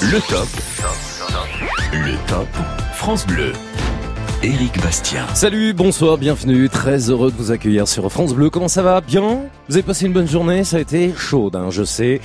Le top. Le top France Bleu. Éric Bastien. Salut, bonsoir, bienvenue. Très heureux de vous accueillir sur France Bleu. Comment ça va? Bien? Vous avez passé une bonne journée Ça a été chaud, hein, je sais.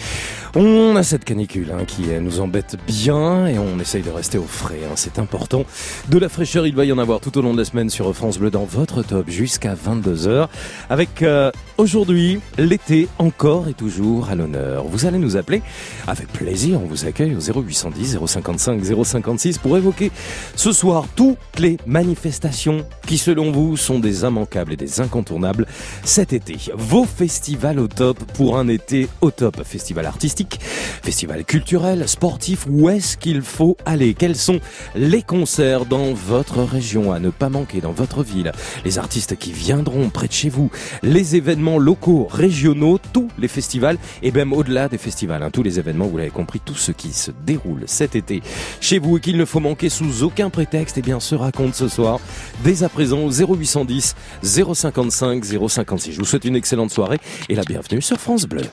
On a cette canicule hein, qui nous embête bien et on essaye de rester au frais, hein, c'est important. De la fraîcheur, il va y en avoir tout au long de la semaine sur France Bleu dans votre top jusqu'à 22h. Avec euh, aujourd'hui l'été encore et toujours à l'honneur. Vous allez nous appeler avec plaisir, on vous accueille au 0810 055 056 pour évoquer ce soir toutes les manifestations qui selon vous sont des immanquables et des incontournables cet été. Vos festivals au top pour un été au top. Festival artistique festival culturel, sportif, où est-ce qu'il faut aller? Quels sont les concerts dans votre région à ne pas manquer dans votre ville? Les artistes qui viendront près de chez vous, les événements locaux, régionaux, tous les festivals et même au-delà des festivals, hein, tous les événements, vous l'avez compris, tout ce qui se déroule cet été chez vous et qu'il ne faut manquer sous aucun prétexte, eh bien se raconte ce soir dès à présent 0810 055 056. Je vous souhaite une excellente soirée et la bienvenue sur France Bleu.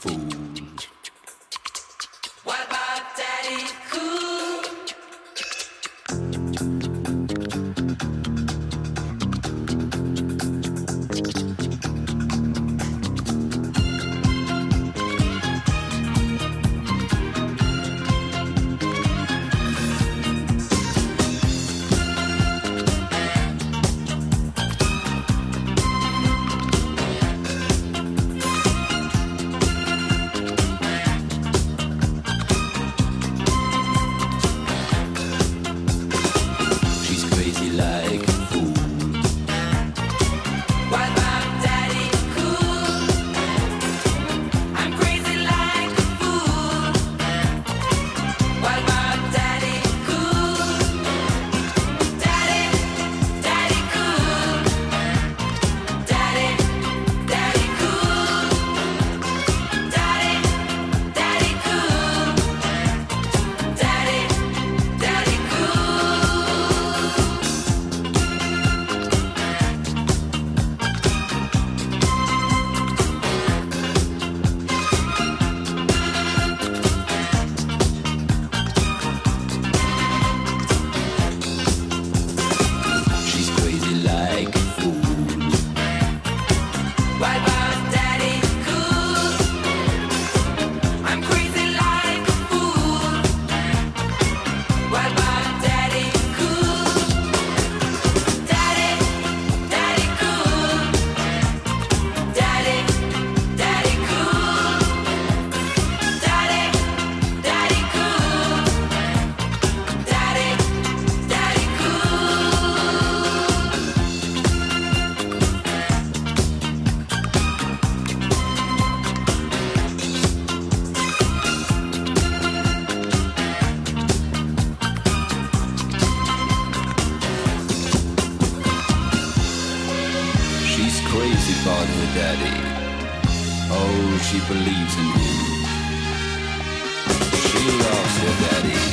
fool. Oh, she believes in him. She loves her daddy.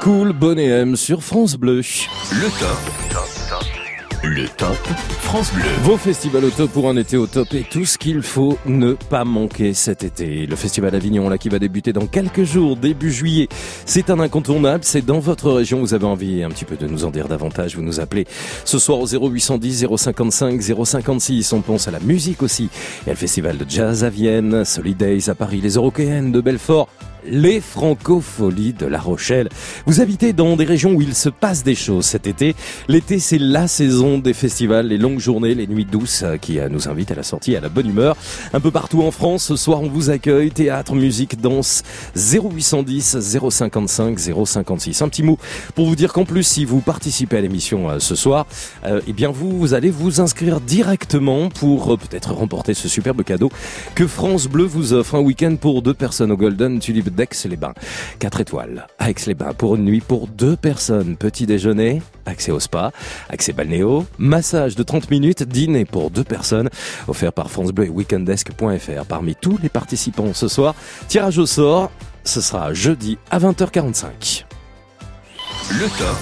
Cool Bonnet M sur France Bleu. Le top. Le top Vos festivals au top pour un été au top et tout ce qu'il faut ne pas manquer cet été. Le festival Avignon là qui va débuter dans quelques jours, début juillet. C'est un incontournable, c'est dans votre région. Vous avez envie un petit peu de nous en dire davantage, vous nous appelez ce soir au 0810 055 056. On pense à la musique aussi. Il y a le festival de jazz à Vienne, Solidays à Paris, les Européennes de Belfort les francopholies de La Rochelle. Vous habitez dans des régions où il se passe des choses cet été. L'été, c'est la saison des festivals, les longues journées, les nuits douces euh, qui euh, nous invitent à la sortie, à la bonne humeur. Un peu partout en France, ce soir, on vous accueille. Théâtre, musique, danse, 0810 055 056. Un petit mot pour vous dire qu'en plus, si vous participez à l'émission euh, ce soir, eh bien, vous, vous allez vous inscrire directement pour peut-être remporter ce superbe cadeau que France Bleu vous offre un week-end pour deux personnes au Golden Tulip d'Aix-les-Bains. 4 étoiles à Aix-les-Bains pour une nuit pour deux personnes. Petit déjeuner, accès au spa, accès balnéo, massage de 30 minutes, dîner pour deux personnes, offert par France Bleu et weekendesk.fr. Parmi tous les participants ce soir, tirage au sort, ce sera jeudi à 20h45. Le top.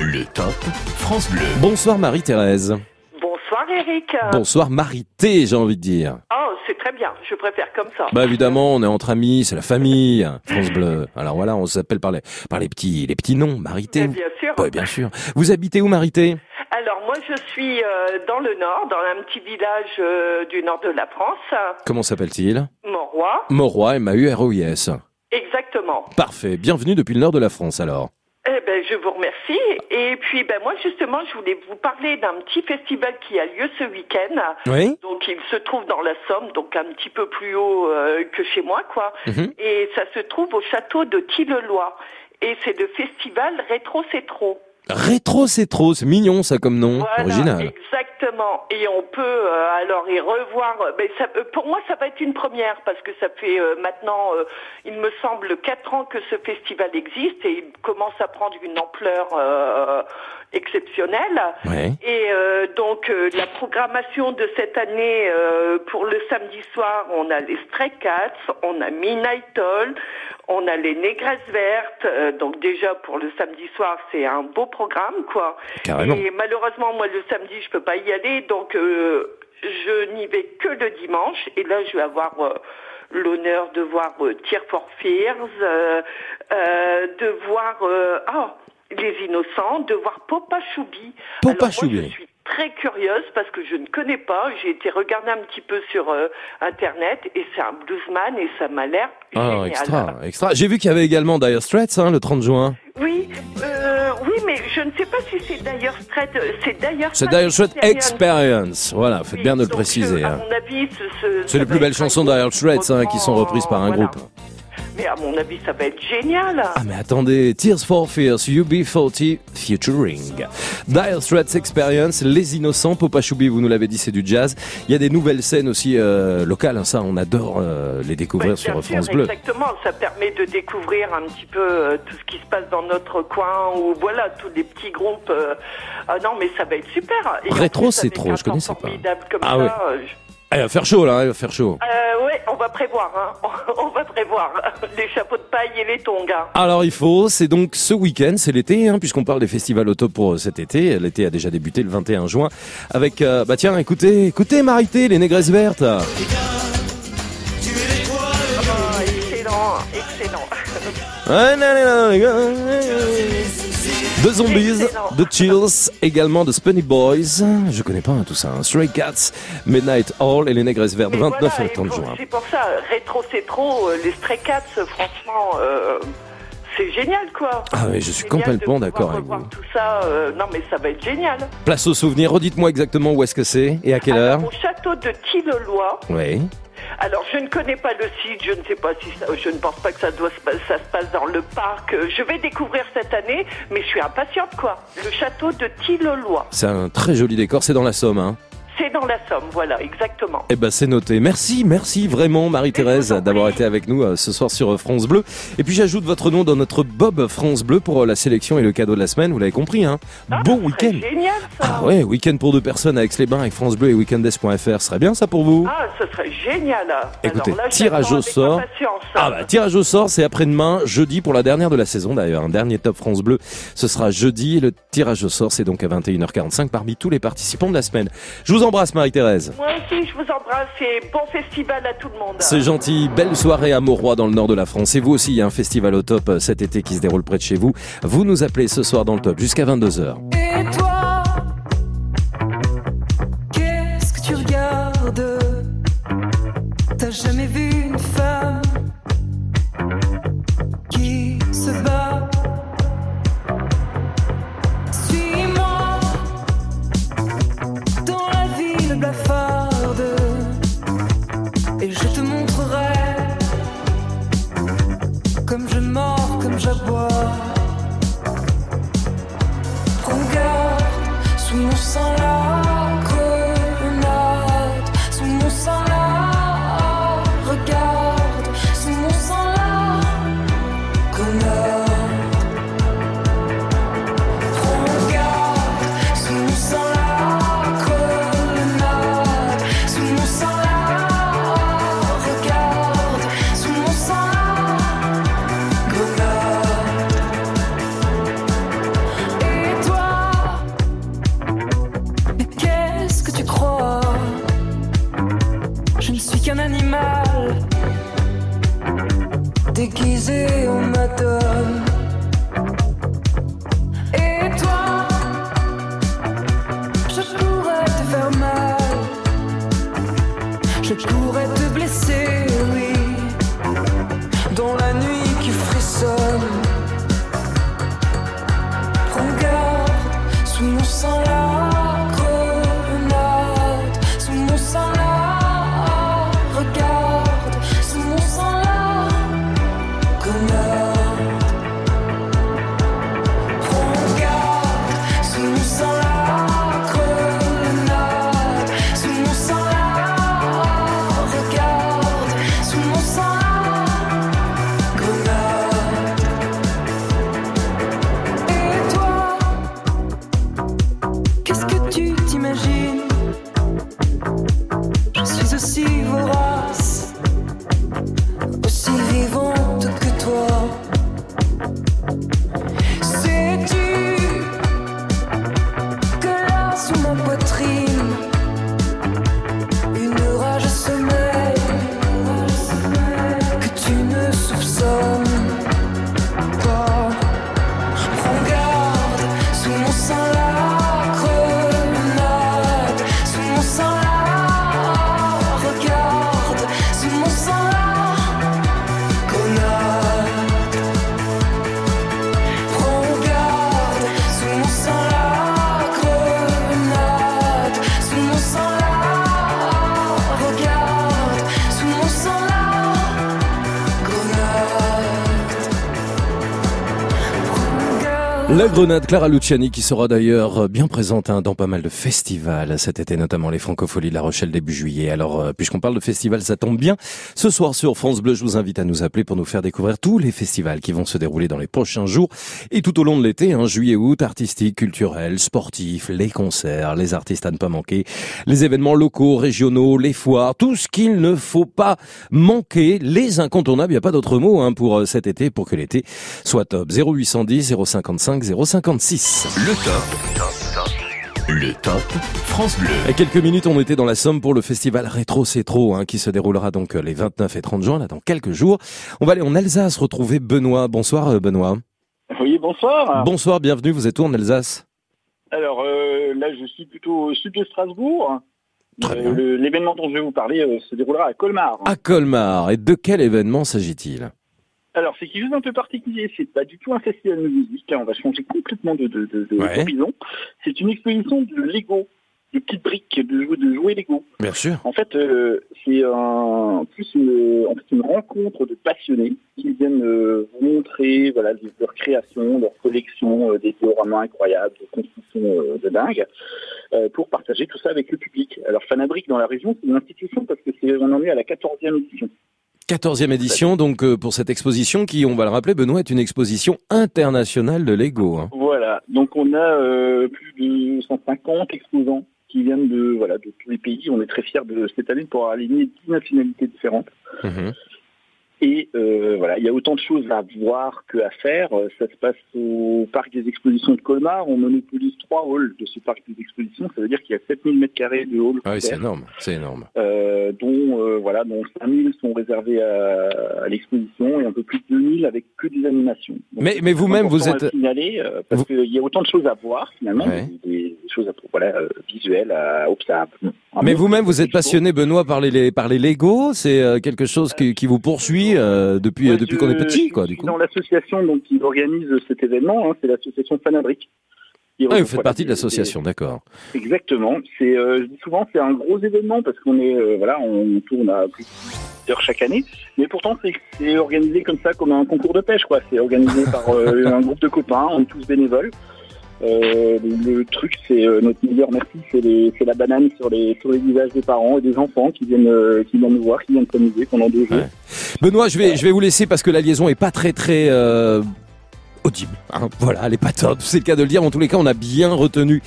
Le top France Bleu. Bonsoir Marie-Thérèse. Bonsoir Eric. Bonsoir Marité, j'ai envie de dire. Oh, c'est très bien, je préfère comme ça. Bah évidemment, on est entre amis, c'est la famille, France Bleu. Alors voilà, on s'appelle par les, par les petits, les petits noms, Marité. Mais bien sûr. Ouais, bien sûr. Vous habitez où, Marité? Alors moi je suis euh, dans le nord, dans un petit village euh, du nord de la France, Comment s'appelle-t-il? Montroy. Moroy, M-A-U-R-O-I-S. Exactement. Parfait. Bienvenue depuis le nord de la France, alors. Eh ben je vous remercie. Et puis ben moi justement je voulais vous parler d'un petit festival qui a lieu ce week-end. Oui Donc il se trouve dans la Somme, donc un petit peu plus haut euh, que chez moi, quoi. Mhm. Et ça se trouve au château de Tilleloy. Et c'est le festival Rétro C'est Trop. Rétro, c'est trop, c'est mignon ça comme nom, Voilà, original. exactement. Et on peut euh, alors y revoir. euh, ça, euh, pour moi, ça va être une première parce que ça fait euh, maintenant, euh, il me semble, quatre ans que ce festival existe et il commence à prendre une ampleur exceptionnelle. Ouais. Et euh, donc euh, la programmation de cette année euh, pour le samedi soir, on a les Stray Cats, on a Midnight Oil, on a les Négresses Vertes. euh, donc déjà pour le samedi soir, c'est un beau programme quoi. Carrément. Et malheureusement moi le samedi je peux pas y aller, donc euh, je n'y vais que le dimanche. Et là je vais avoir euh, l'honneur de voir euh, Tear for Fears, euh, euh, de voir euh, ah, les Innocents, de voir Popa Choubi. Popa Alors, moi, je suis très curieuse parce que je ne connais pas. J'ai été regarder un petit peu sur euh, internet et c'est un bluesman et ça m'a l'air Ah, génial. extra, extra. J'ai vu qu'il y avait également Dire Straits, hein, le 30 juin. Oui, euh, oui, mais je ne sais pas si c'est d'ailleurs Strait. C'est d'ailleurs. C'est pas Dire Straits Experience. Voilà, faites Oui, bien de le préciser. euh, hein. À mon avis, ce, ce- C'est les plus belles chansons d'Ire Straits hein, qui sont reprises par un voilà. groupe. Mais à mon avis, ça va être génial. Ah mais attendez, Tears for Fears, UB40 featuring. Dire Straits Experience, Les Innocents, Popa Choubi, vous nous l'avez dit, c'est du jazz. Il y a des nouvelles scènes aussi euh, locales, hein, ça on adore euh, les découvrir Ouais, sur France Bleu. Exactement, ça permet de découvrir un petit peu euh, tout ce qui se passe dans notre coin ou voilà tous les petits groupes. Ah non, mais ça va être super. Et Rétro, c'est trop, je connaissais pas. Comme Ah ça, ouais. je- Ah, il va faire chaud là, hein, il va faire chaud. Euh, ouais, on va prévoir, hein. on va prévoir les chapeaux de paille et les tongs. hein. Alors il faut, c'est donc ce week-end, c'est l'été, hein, puisqu'on parle des festivals auto pour euh, cet été. L'été a déjà débuté le 21 juin avec, euh, bah tiens, écoutez, écoutez Marité, les négresses vertes. Ah, excellent, excellent. De Zombies, de Chills, également de Spunny Boys. Je connais pas hein, tout ça. hein. Stray Cats, Midnight Hall et les négresses vertes, Mais 29 voilà, et et 30 pour- juin. C'est pour ça, rétro c'est trop, euh, les Stray Cats, franchement, euh, c'est génial quoi. Ah oui, je suis complètement d'accord avec vous. Tout ça, euh, non mais ça va être génial. Place aux souvenirs, redites-moi exactement où est-ce que c'est et à quelle heure. Au château de Tilleloy, Oui. Alors je ne connais pas le site, je ne sais pas si ça, je ne pense pas que ça doit se, passe dans le parc. Euh, Je vais découvrir cette année, mais je suis impatiente quoi. Le château de Tilleloy, C'est un très joli décor, c'est dans la Somme. Hein. C'est dans la Somme, voilà, exactement. Eh ben c'est noté. Merci, merci vraiment Marie-Thérèse d'avoir été avec nous euh, ce soir sur euh, France Bleu. Et puis j'ajoute votre nom dans notre Bob France Bleu pour euh, la sélection et le cadeau de la semaine. Vous l'avez compris, hein Ah, Bon week-end. Génial ça. Ah ouais, week-end pour deux personnes avec les bains avec France Bleu et weekendes.fr. Ce serait bien ça pour vous Ah, ce serait génial. Écoutez, Alors là, je tirage au sort. Ah bah tirage au sort, c'est après-demain, jeudi pour la dernière de la saison d'ailleurs, un dernier Top France Bleu. Ce sera jeudi. Le tirage au sort, c'est donc à 21h45 parmi tous les participants de la semaine. Je vous embrasse Marie-Thérèse. Moi aussi, je vous embrasse et bon festival à tout le monde. C'est gentil. Belle soirée à Mauroy dans le nord de la France. Et vous aussi, il y a un festival au top euh, cet été qui se déroule près de chez vous. Vous nous appelez ce soir dans le top jusqu'à 22h. La grenade Clara Luciani qui sera d'ailleurs euh, bien présente hein, dans pas mal de festivals cet été, notamment les Francopholies de La Rochelle début juillet. Alors, euh, puisqu'on parle de festivals, ça tombe bien. Ce soir sur France Bleu, je vous invite à nous appeler pour nous faire découvrir tous les festivals qui vont se dérouler dans les prochains jours et tout au long de l'été, hein, juillet, août, artistiques, culturels, sportifs, les concerts, les artistes à ne pas manquer, les événements locaux, régionaux, les foires, tout ce qu'il ne faut pas manquer, les incontournables, il n'y a pas d'autre mot hein, pour euh, cet été, pour que l'été soit top. 0810 055 056. Le top. Le top France Bleu. A quelques minutes, on était dans la Somme pour le festival Rétro C'est Trop, hein, qui se déroulera donc euh, les 29 et 30 juin, là, dans quelques jours. On va aller en Alsace retrouver Benoît. Bonsoir euh, Benoît. Oui, bonsoir. Bonsoir, bienvenue, vous êtes où en Alsace? Alors euh, là, je suis plutôt au sud de Strasbourg. Très Euh, bien. le- L'événement dont je vais vous parler euh, se déroulera à Colmar. À Colmar. Et de quel événement s'agit-il? Alors, c'est quelque chose d'un peu particulier. C'est pas du tout un festival de musique. On va changer complètement de, de, Ouais. C'est une exposition de Lego. de petites briques de, jou- de jouets Lego. Bien sûr. En fait, euh, c'est un, plus une, en fait, une rencontre de passionnés qui viennent euh, vous montrer voilà, leur création, leur collection, euh, des dioramas incroyables, des constructions euh, de dingue, pour partager tout ça avec le public. Alors Fanabrique dans la région, c'est une institution parce que c'est, on en est à la 14e édition. 14e édition, donc euh, pour cette exposition qui, on va le rappeler, Benoît, est une exposition internationale de Lego. hein. Voilà, donc on a euh, plus de 150 exposants qui viennent de voilà de tous les pays. On est très fiers de cette année de pouvoir aligner 10 nationalités différentes. Mhm. Et euh, voilà, il y a autant de choses à voir que à faire. Euh, Ça se passe au parc des expositions de Colmar. On monopolise trois halls de ce parc des expositions. Ça veut dire qu'il y a 7000 mètres carrés de halls Ah oui, c'est énorme, c'est énorme. euh, dont euh, voilà, dont 5000 sont réservés à, à l'exposition et un peu plus de 2000 avec que des animations. Donc, Mais- mais vous-même, vous êtes- signaler, euh, parce vous- qu'il y a autant de choses à voir finalement, Ouais. des, des choses à, voilà, visuelles à observer. Mais vous-même, vous êtes passionné, Benoît, par les, par les Lego. C'est quelque chose qui, qui vous poursuit euh, depuis, qu'on est petit, quoi, je du suis coup. Dans l'association donc qui organise cet événement, hein, c'est l'association Fanabrique. Ah, vous faites partie de l'association, d'accord. Exactement. C'est, euh, je dis souvent, c'est un gros événement parce qu'on est, euh, voilà, on tourne à plus d'heures chaque année. Mais pourtant, c'est, c'est organisé comme ça, comme un concours de pêche, quoi. C'est organisé par euh, un groupe de copains, on est tous bénévoles. Euh, le, truc, c'est euh, notre meilleur merci, c'est, la banane sur les sur les visages des parents et des enfants qui viennent euh, qui viennent nous voir, qui viennent s'amuser pendant deux jours. Ouais. Benoît, je vais, je vais vous laisser parce que la liaison est pas très très audible. hein. Voilà, elle est pas top. C'est le cas de le dire. En tous les cas, on a bien retenu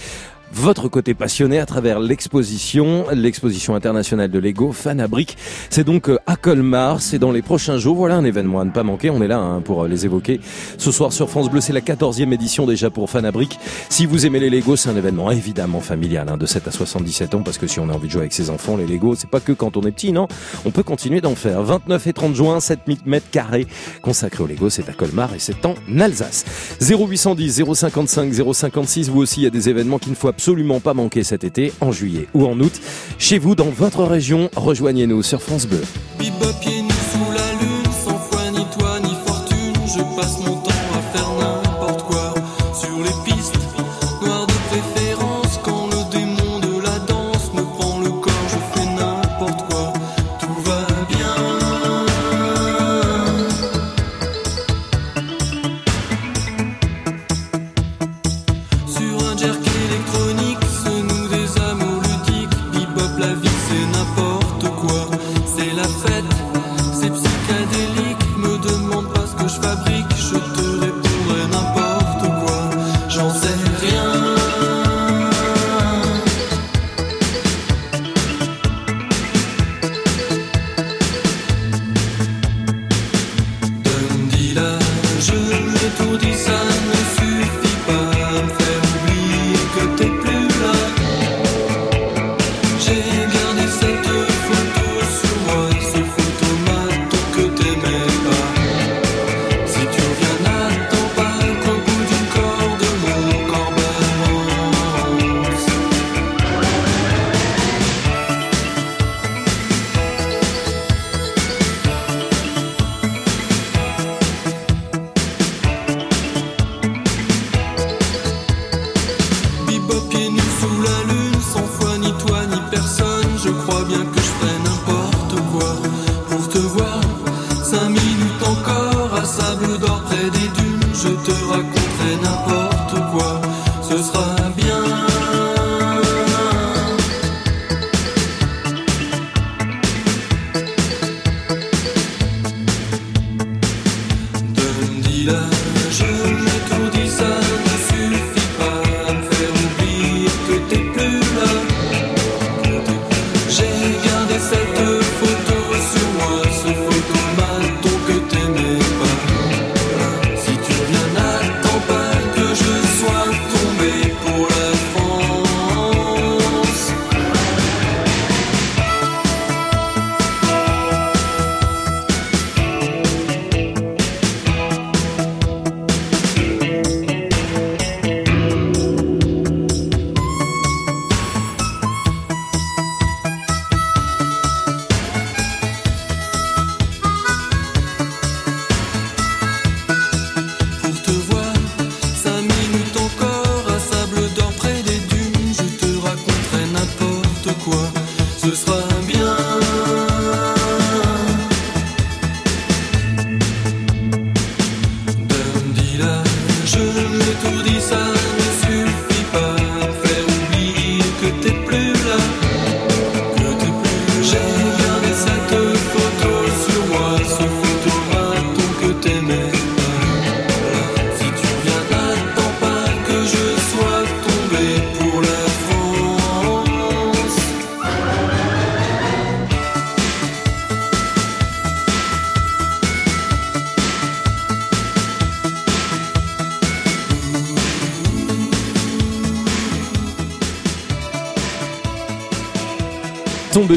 votre côté passionné à travers l'exposition, l'exposition internationale de Lego Fanabrique. C'est donc euh, à Colmar, c'est dans les prochains jours. Voilà un événement à ne pas manquer. On est là hein, pour euh, les évoquer. Ce soir sur France Bleu, c'est la 14e édition déjà pour Fanabrique. Si vous aimez les Lego, c'est un événement évidemment familial hein, de 7 à 77 ans parce que si on a envie de jouer avec ses enfants, les Lego, c'est pas que quand on est petit, non On peut continuer d'en faire. 29 et 30 juin, 7000 mètres carrés consacrés au Lego, c'est à Colmar et c'est en Alsace. 0810 055 056, vous aussi, il y a des événements qu'il ne faut absolument pas manquer cet été, en juillet ou en août. Chez vous, dans votre région, rejoignez-nous sur France Bleu.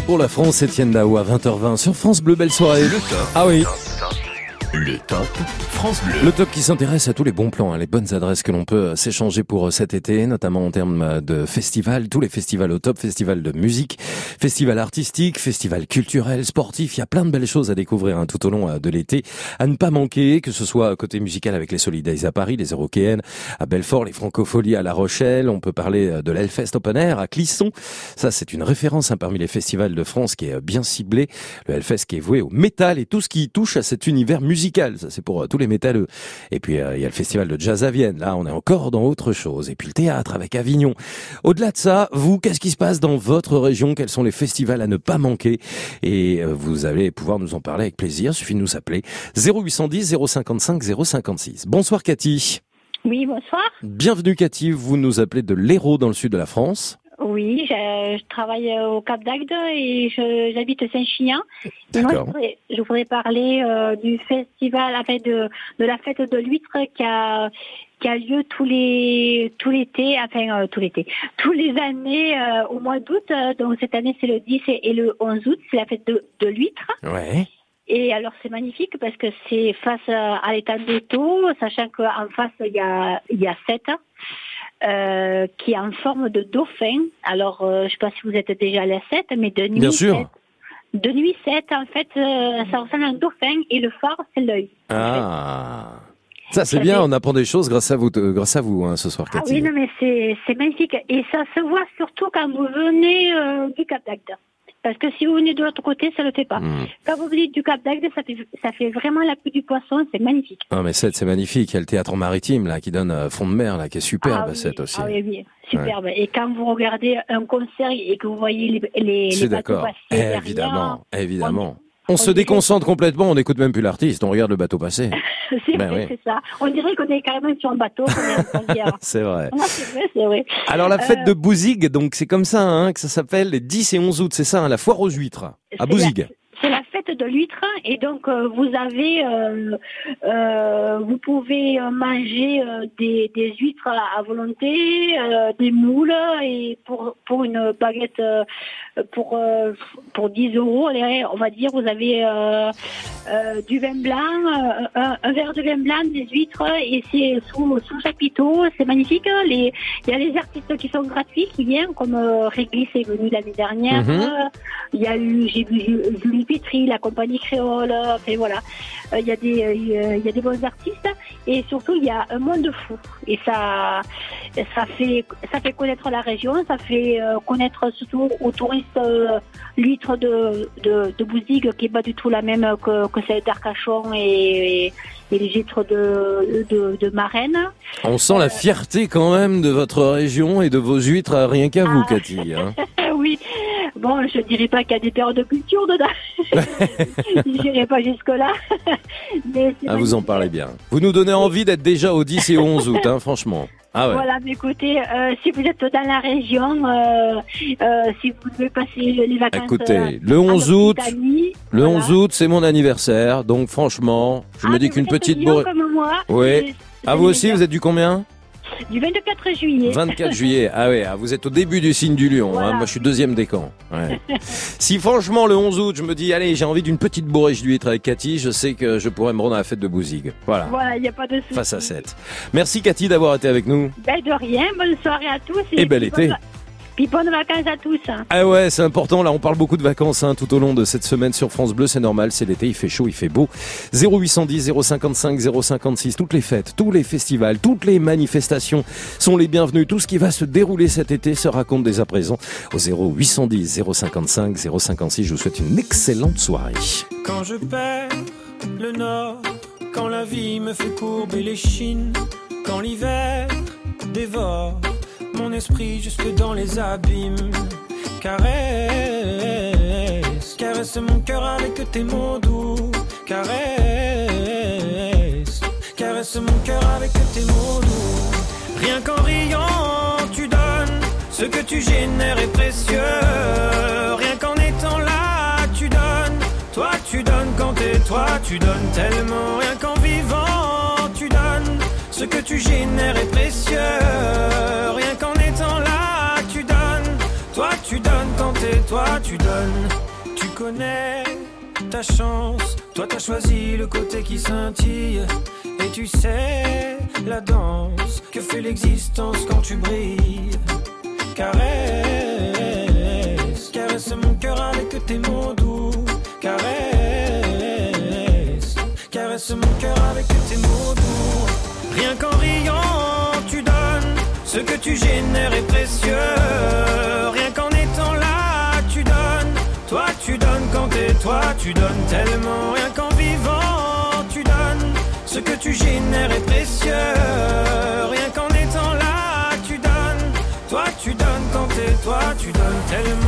Pour la France, Étienne Dao à 20h20 sur France Bleu, belle soirée. Le top. Ah oui, Le top France Bleu. le top qui s'intéresse à tous les bons plans, hein, les bonnes adresses que l'on peut euh, s'échanger pour euh, cet été, notamment en termes euh, de festivals, tous les festivals au top, festival de musique, festival artistique, festival culturel, sportif, il y a plein de belles choses à découvrir hein, tout au long euh, de l'été, à ne pas manquer, que ce soit côté musical avec les Solidays à Paris, les Eurokéennes à Belfort, les Francopholies à La Rochelle, on peut parler euh, de l'Elfest Open Air à Clisson, ça c'est une référence hein, parmi les festivals de France qui est euh, bien ciblé, le Hellfest qui est voué au métal et tout ce qui touche à cet univers musical, ça c'est pour tous les métalleux. Et puis il y a le festival de jazz à Vienne, là on est encore dans autre chose. Et puis le théâtre avec Avignon. Au-delà de ça, vous, qu'est-ce qui se passe dans votre région? Quels sont les festivals à ne pas manquer Et euh, vous allez pouvoir nous en parler avec plaisir, il suffit de nous appeler 0810 055 056. Bonsoir Cathy. Oui, bonsoir. Bienvenue Cathy, vous nous appelez de l'Hérault dans le sud de la France. Oui, je, je travaille au Cap d'Agde et j'habite Saint-Chinian. Moi, je D'accord. voudrais, je voudrais parler euh, du festival, de, de la fête de l'huître qui a qui a lieu tous les tout l'été, enfin euh, tout l'été, tous les années euh, au mois d'août. Euh, Donc cette année c'est le 10 et et le 11 août, c'est la fête de, de l'huître. Ouais. Et alors c'est magnifique parce que c'est face à, à l'étang des taux, sachant qu'en face il y a il y a sept euh, qui est en forme de dauphin. Alors euh, je sais pas si vous êtes déjà à 7, mais de nuit Bien sûr. sept- de nuit 7, en fait, euh, ça ressemble à un dauphin et le phare c'est l'œil. Ah. Ça c'est bien, on apprend des choses grâce à vous, grâce à vous hein, ce soir Ah Cathy. oui, non mais c'est magnifique et ça se voit surtout quand vous venez euh, du Cap d'Agde. Parce que si vous venez de l'autre côté, ça le fait pas. Hmm. Quand vous venez du Cap d'Agde, ça fait, ça fait vraiment la pluie du poisson, c'est magnifique. Ah mais Sète, c'est magnifique. Il y a le théâtre maritime là qui donne euh, fond de mer là qui est superbe ah, oui. Sète aussi. Ah oui, oui, superbe. Et quand vous regardez un concert et que vous voyez les, les, les bateaux d'accord. passer derrière, Évidemment, évidemment. On, on se déconcentre complètement, on n'écoute même plus l'artiste, on regarde le bateau passer. c'est Ben vrai, oui. c'est ça. On dirait qu'on est carrément sur un bateau. C'est vrai. Ah, vrai, vrai. Alors la fête Euh, de Bouzigues, donc c'est comme ça hein, que ça s'appelle les 10 et 11 août, c'est ça, hein, la foire aux huîtres à Bouzigues. la- De l'huître et donc euh, vous avez, euh, euh, vous pouvez manger des, des huîtres à, volonté, des moules et pour pour une baguette pour pour 10 euros, on va dire, vous avez du vin blanc, un, un verre de vin blanc, des huîtres et c'est sous sous chapiteau, c'est magnifique. Les il y a les artistes qui sont gratuits qui viennent comme Réglisse est venu l'année dernière. Mhm. Il y a eu, j'ai vu Ju- Julie Pétri, la compagnie créole, enfin voilà. Euh, Il y a des, euh, y a des bons artistes et surtout il y a un monde fou. Et ça, ça fait, ça fait connaître la région, ça fait euh, connaître surtout aux touristes l'huître de, de, qui est pas du tout la même que, celle d'Arcachon et, et les huîtres de, de, de Marraine. On sent la fierté quand même de votre région et de vos huîtres, euh, rien qu'à vous Ah. Cathy. hein. Oui. Bon, je dirais pas qu'il y a des périodes de culture dedans. je n'irai pas jusque-là. Ah, vous en parlez bien. Vous nous donnez envie d'être déjà au 10 et 11 août, hein, franchement. Ah ouais. Voilà, mais écoutez, euh, si vous êtes dans la région, euh, euh, si vous devez passer les vacances. Écoutez, le 11 en août, le voilà. 11 août, c'est mon anniversaire, donc franchement, je Ah, me dis mais qu'une petite bourrée. comme moi. Oui. Ah, vous aussi, vous êtes du combien? Du 24 juillet. 24 juillet. Ah ouais, ah, vous êtes au début du signe du lion. Voilà. Hein. Moi, je suis deuxième des camps. Ouais. si franchement, le 11 août, je me dis, allez, j'ai envie d'une petite bourrée d'huître avec Cathy, je sais que je pourrais me rendre à la fête de Bouzigues. Voilà. Voilà, il n'y a pas de souci. Face à 7. Merci Cathy d'avoir été avec nous. Ben, de rien, bonne soirée à tous. Et bel été. bonne- Puis bonnes vacances à tous. Ah ouais, c'est important. Là, on parle beaucoup de vacances hein, tout au long de cette semaine sur France Bleu. C'est normal, c'est l'été, il fait chaud, il fait beau. 0810 055 056. Toutes les fêtes, tous les festivals, toutes les manifestations sont les bienvenus. Tout ce qui va se dérouler cet été se raconte dès à présent au 0810 055 056. Je vous souhaite une excellente soirée. Quand je perds le nord, quand la vie me fait courber les chines, quand l'hiver dévore mon esprit jusque dans les abîmes. Caresse, caresse mon cœur avec tes mots doux. Caresse, caresse mon cœur avec tes mots doux. Rien qu'en riant, tu donnes ce que tu génères est précieux. Rien qu'en étant là, tu donnes. Toi, tu donnes quand t'es toi, tu donnes tellement. Rien qu'en vivant, tu donnes. Ce que tu génères est précieux. Rien tu donnes. Quand et toi tu donnes. Tu connais ta chance, toi t'as choisi le côté qui scintille. Et tu sais la danse que fait l'existence quand tu brilles. Caresse, caresse mon cœur avec tes mots doux. Caresse, caresse mon cœur avec tes mots doux. Rien qu'en riant, tu donnes. Ce que tu génères est précieux. Toi, tu donnes tellement. Rien qu'en vivant, tu donnes. Ce que tu génères est précieux. Rien qu'en étant là, tu donnes. Toi, tu donnes quand t'es toi, tu donnes tellement.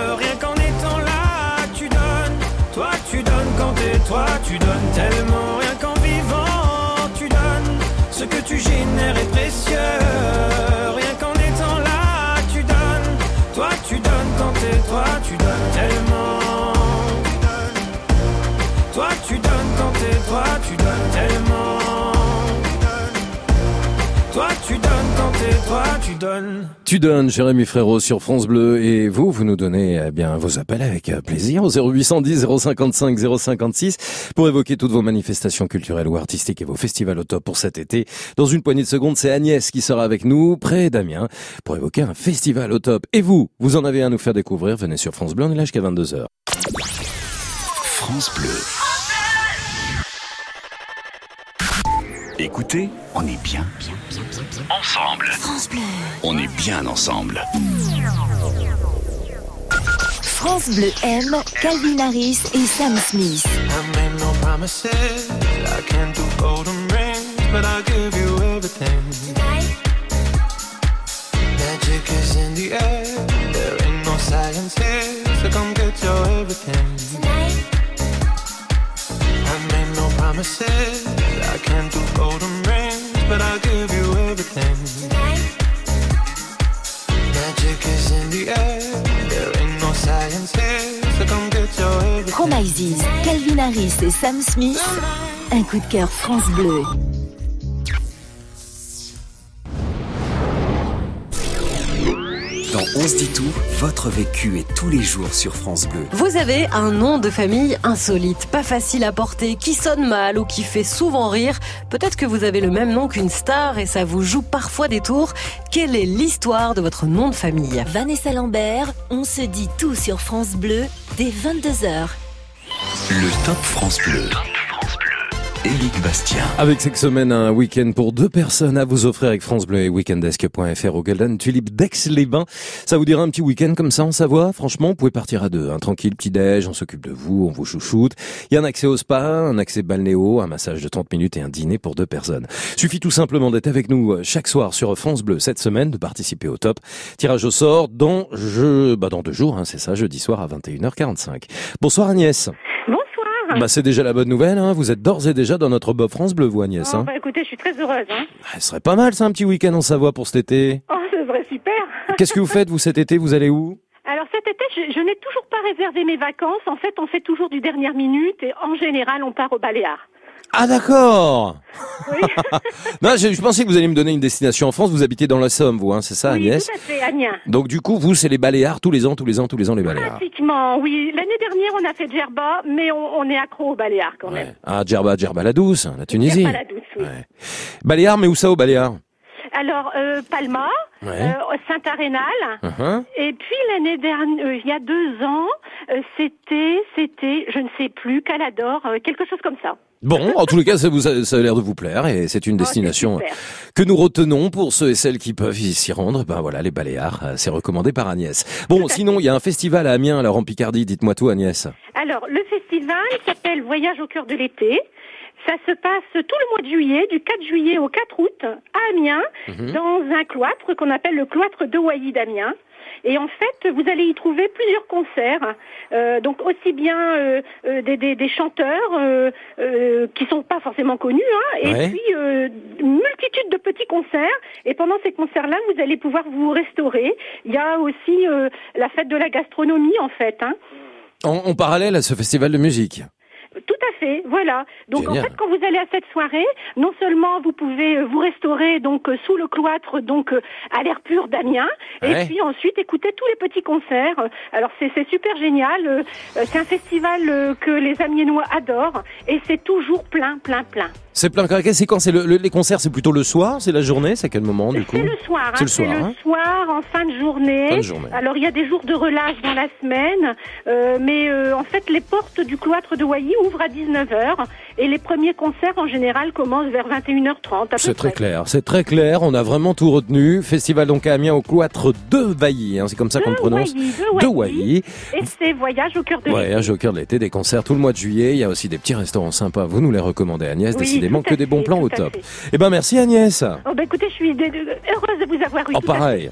Toi, tu donnes tellement. Rien qu'en vivant, tu donnes. Ce que tu génères est précieux. Toi, tu donnes. Tu donnes, Jérémy Frérot, sur France Bleu, et vous, vous nous donnez eh bien vos appels avec euh, plaisir au 0810 055 056 pour évoquer toutes vos manifestations culturelles ou artistiques et vos festivals au top pour cet été. Dans une poignée de secondes, c'est Agnès qui sera avec nous, près d'Amiens, pour évoquer un festival au top. Et vous, vous en avez un à nous faire découvrir, venez sur France Bleu, on est là jusqu'à 22h. France Bleu. Écoutez, on est bien, bien, bien ensemble. France Bleu. On est bien ensemble. France Bleu aime Calvin Harris et Sam Smith. I made no promises. I can't do golden rings, but I'll give you everything. Magic is in the air. There ain't no science here, so come get your everything. I made no promises. But I'll give you everything. Magic is in the air. There ain't no science here, so come get your everything. Promises, Calvin Harris et Sam Smith. Un coup de cœur France Bleu. On se dit tout, votre vécu est tous les jours sur France Bleu. Vous avez un nom de famille insolite, pas facile à porter, qui sonne mal ou qui fait souvent rire. Peut-être que vous avez le même nom qu'une star et ça vous joue parfois des tours. Quelle est l'histoire de votre nom de famille? Vanessa Lambert, on se dit tout sur France Bleu dès 22h. Le Top France Bleu. Éric Bastien. Avec cette semaine, un week-end pour deux personnes à vous offrir avec France Bleu et weekendesk.fr au Golden Tulip d'Aix-les-Bains. Ça vous dira un petit week-end comme ça en Savoie? Franchement, vous pouvez partir à deux. Un tranquille petit-déj, on s'occupe de vous, on vous chouchoute. Il y a un accès au spa, un accès balnéo, un massage de 30 minutes et un dîner pour deux personnes. Suffit tout simplement d'être avec nous chaque soir sur France Bleu cette semaine, de participer au top. Tirage au sort dans, je, bah dans deux jours, hein, c'est ça, jeudi soir à 21h45. Bonsoir Agnès. Bah c'est déjà la bonne nouvelle, hein. vous êtes d'ores et déjà dans notre Bob France Bleu, vous Agnès. Oh, Hein. bah, écoutez, je suis très heureuse. Hein. Ah, Ce serait pas mal ça, un petit week-end en Savoie pour cet été. Oh, ce serait super. Qu'est-ce que vous faites vous cet été? Vous allez où? Alors cet été, je, je n'ai toujours pas réservé mes vacances. En fait, on fait toujours du dernière minute et en général, on part au Baléares. Ah d'accord Oui, Non, je, je pensais que vous alliez me donner une destination en France. Vous habitez dans la Somme, vous, hein, c'est ça oui Agnès tout à fait, Amiens. Donc du coup, vous, c'est les Baléares tous les ans, tous les ans, tous les ans les Baléares. Pratiquement, oui. L'année dernière, on a fait Djerba, mais on, on est accro au Baléares quand même. Ah, Djerba, Djerba la douce, la Tunisie. Djerba la douce, oui. Baléares, mais où ça au Baléares? Alors, euh, Palma, Ouais. euh, Saint-Arénal. Uh-huh. Et puis l'année dernière, euh, il y a deux ans, euh, c'était, c'était, je ne sais plus, Calador, euh, quelque chose comme ça. Bon, en tous les cas, ça, vous a, ça a l'air de vous plaire et c'est une destination super. que nous retenons pour ceux et celles qui peuvent s'y rendre. Ben voilà, les Baléares, c'est recommandé par Agnès. Bon, sinon, il y a un festival à Amiens, alors en Picardie. Dites-moi tout, Agnès. Alors, le festival s'appelle Voyage au cœur de l'été. Ça se passe tout le mois de juillet, du 4 juillet au 4 août, à Amiens, Mhm. dans un cloître qu'on appelle le cloître de Wailly d'Amiens. Et en fait, vous allez y trouver plusieurs concerts, euh, donc aussi bien euh, euh, des, des- des chanteurs euh, euh, qui sont pas forcément connus, hein, et Ouais. puis euh, une multitude de petits concerts. Et pendant ces concerts-là, vous allez pouvoir vous restaurer. Il y a aussi euh, la fête de la gastronomie, en fait. Hein. En, en parallèle à ce festival de musique. Tout à fait, voilà. Donc Génial. en fait, quand vous allez à cette soirée, non seulement vous pouvez euh, vous restaurer donc euh, sous le cloître, donc euh, à l'air pur d'Amiens, Ouais. et puis ensuite écouter tous les petits concerts. Alors c'est super génial. C'est un festival que les Amiénois adorent, et c'est toujours plein, plein, plein. C'est plein c'est quand c'est le, le- les concerts, c'est plutôt le soir, c'est la journée, c'est à quel moment du coup C'est le soir, hein, C'est le soir. hein. soir, en fin de journée. Fin de journée. Alors il y a des jours de relâche dans la semaine, euh, mais euh, en fait les portes du cloître de Wailly ouvrent à 19h et les premiers concerts en général commencent vers 21h30. à peu C'est très clair, c'est très clair, on a vraiment tout retenu. Festival donc à Amiens au cloître de Vailly, hein, c'est comme ça qu'on le prononce. Wailly, De Wailly. Et c'est voyage au cœur de l'été. un joker de l'été, des concerts tout le mois de juillet. Il y a aussi des petits restaurants sympas. Vous nous les recommandez, Agnès. Oui, Décidément que des bons plans au top. Eh ben, merci Agnès. Oh bah écoutez, je suis heureuse de vous avoir eu. Oh, pareil.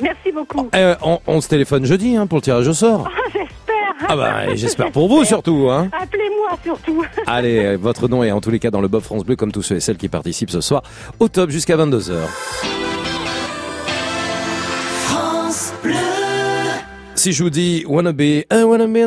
Merci beaucoup. Eh, on, on se téléphone jeudi hein, pour le tirage au sort. J'espère. Ah bah, et j'espère pour vous surtout. Hein. Appelez-moi surtout. Allez, euh, votre nom est en tous les cas dans le Bob France Bleu, comme tous ceux et celles qui participent ce soir, au top jusqu'à 22h. France Bleu. Si je vous dis wanna be, I wanna be,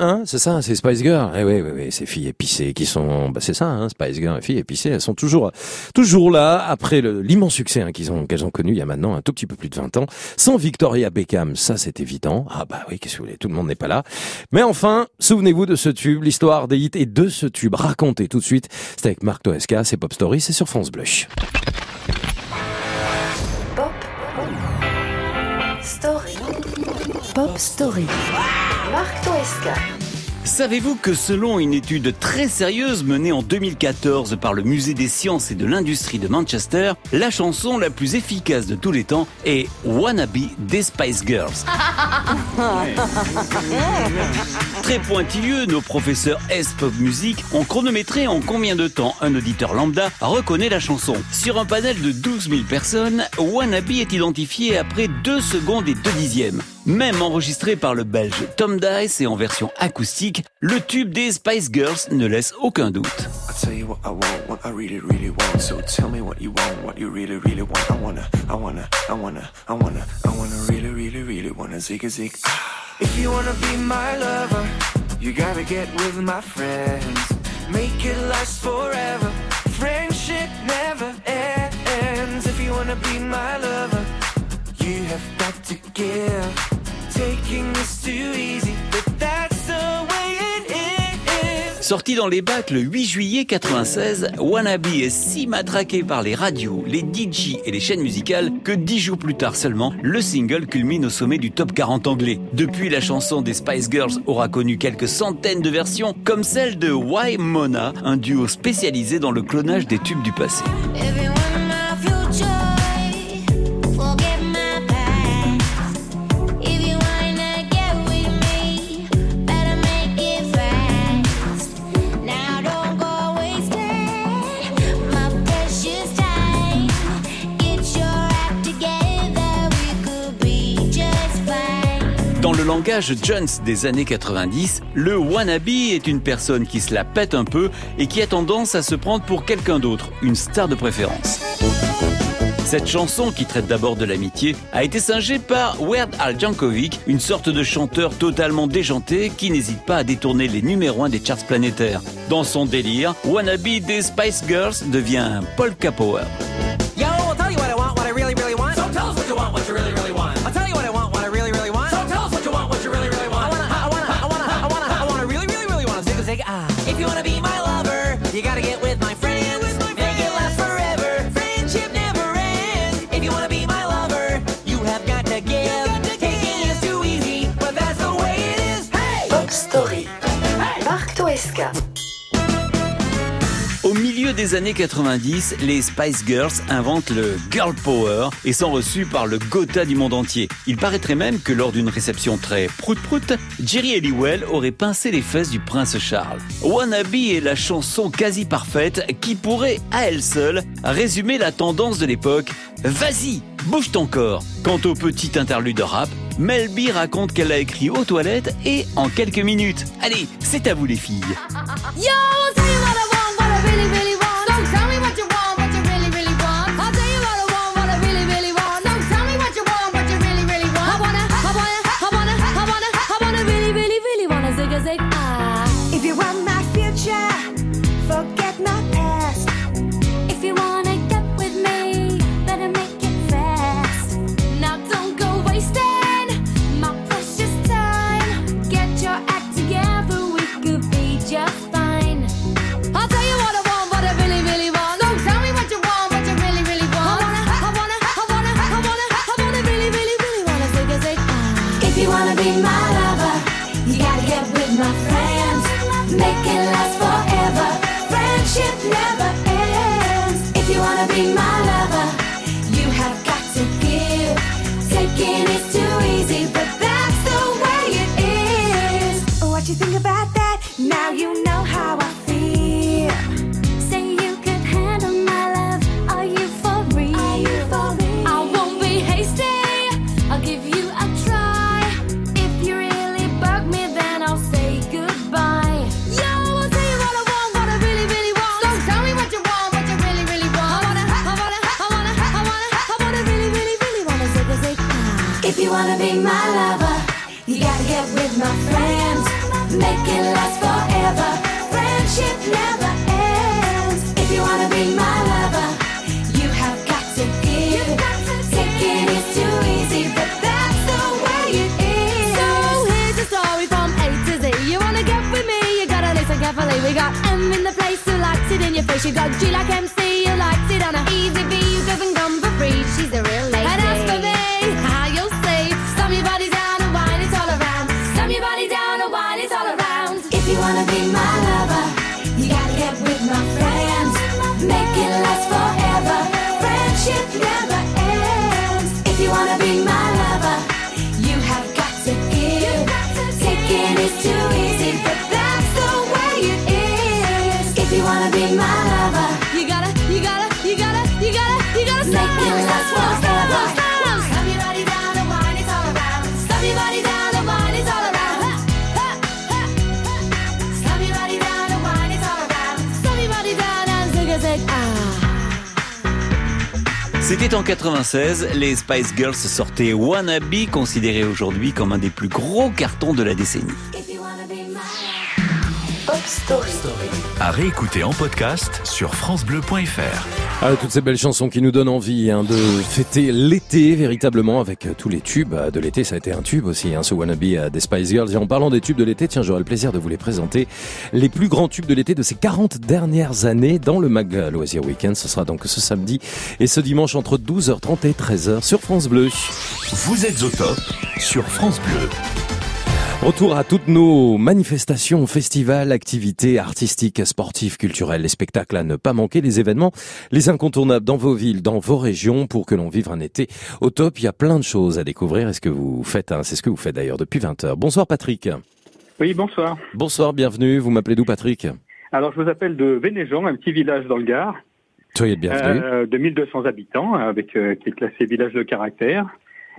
hein, c'est ça, c'est Spice Girl. Eh oui, oui, oui, ces filles épicées qui sont, bah c'est ça, hein, Spice Girl, les filles épicées, elles sont toujours, toujours là après l'immense succès hein, qu'ils ont, qu'elles ont connu il y a maintenant un tout petit peu plus de 20 ans. Sans Victoria Beckham, ça c'est évident. Ah bah oui, qu'est-ce que vous voulez, tout le monde n'est pas là. Mais enfin, souvenez-vous de ce tube, l'histoire des hits et de ce tube raconté tout de suite. C'est avec Marc Toesca, c'est Pop Story, c'est sur France Bleu. Story. Pop Story. Marc Toesca. Savez-vous que selon une étude très sérieuse menée en 2014 par le Musée des sciences et de l'industrie de Manchester, la chanson la plus efficace de tous les temps est Wannabe des Spice Girls. Très pointilleux, nos professeurs S Pop Music ont chronométré en combien de temps un auditeur lambda reconnaît la chanson. Sur un panel de 12 000 personnes, Wannabe est identifié après 2 secondes et 2 dixièmes. Même enregistré par le belge Tom Dice et en version acoustique, le tube des Spice Girls ne laisse aucun doute. If you wanna be my lover, you gotta get with my friends. Make it last forever. Friendship never ends. If you wanna be my lover, you have got to give. Taking is too easy, but that's the way it is. Sorti dans les bacs le 8 juillet 96, Wannabe est si matraqué par les radios, les DJ et les chaînes musicales que dix jours plus tard seulement, le single culmine au sommet du top 40 anglais. Depuis, la chanson des Spice Girls aura connu quelques centaines de versions, comme celle de Why Mona, un duo spécialisé dans le clonage des tubes du passé. Le langage Jones des années 90, le wannabe est une personne qui se la pète un peu et qui a tendance à se prendre pour quelqu'un d'autre, une star de préférence. Cette chanson, qui traite d'abord de l'amitié, a été singée par Weird Al Jankovic, une sorte de chanteur totalement déjanté qui n'hésite pas à détourner les numéros 1 des charts planétaires. Dans son délire, Wannabe des Spice Girls devient polka power. Des années 90, les Spice Girls inventent le Girl Power et sont reçus par le Gotha du monde entier. Il paraîtrait même que lors d'une réception très prout-prout, Jerry Halliwell aurait pincé les fesses du prince Charles. Wannabe est la chanson quasi parfaite qui pourrait, à elle seule, résumer la tendance de l'époque. Vas-y, bouge ton corps. Quant au petit interlude de rap, Mel B raconte qu'elle l'a écrit aux toilettes et en quelques minutes. Allez, c'est à vous les filles. Yo, what I want, what I really, really want. Never ends. If you wanna be my it in your face. You got G like C'était en 96, les Spice Girls sortaient Wannabe, considéré aujourd'hui comme un des plus gros cartons de la décennie. Pop Story. À réécouter en podcast sur FranceBleu.fr. Ah, toutes ces belles chansons qui nous donnent envie hein, de fêter l'été véritablement avec euh, tous les tubes euh, de l'été. Ça a été un tube aussi, hein, ce Wannabe euh, des Spice Girls. Et en parlant des tubes de l'été, tiens, j'aurai le plaisir de vous les présenter. Les plus grands tubes de l'été de ces 40 dernières années dans le Mag Loisir Weekend. Ce sera donc ce samedi et ce dimanche entre 12h30 et 13h sur France Bleu. Vous êtes au top sur France Bleu. Retour à toutes nos manifestations, festivals, activités artistiques, sportives, culturelles, les spectacles à ne pas manquer, les événements, les incontournables dans vos villes, dans vos régions pour que l'on vive un été au top. Il y a plein de choses à découvrir. Est-ce que vous faites, hein, c'est ce que vous faites d'ailleurs depuis 20 heures. Bonsoir Patrick. Oui, bonsoir. Bonsoir, bienvenue. Vous m'appelez d'où Patrick? Alors, je vous appelle de Vénéjean, un petit village dans le Gard, Soyez le bienvenu. euh, de 1200 habitants, avec euh, qui est classé village de caractère.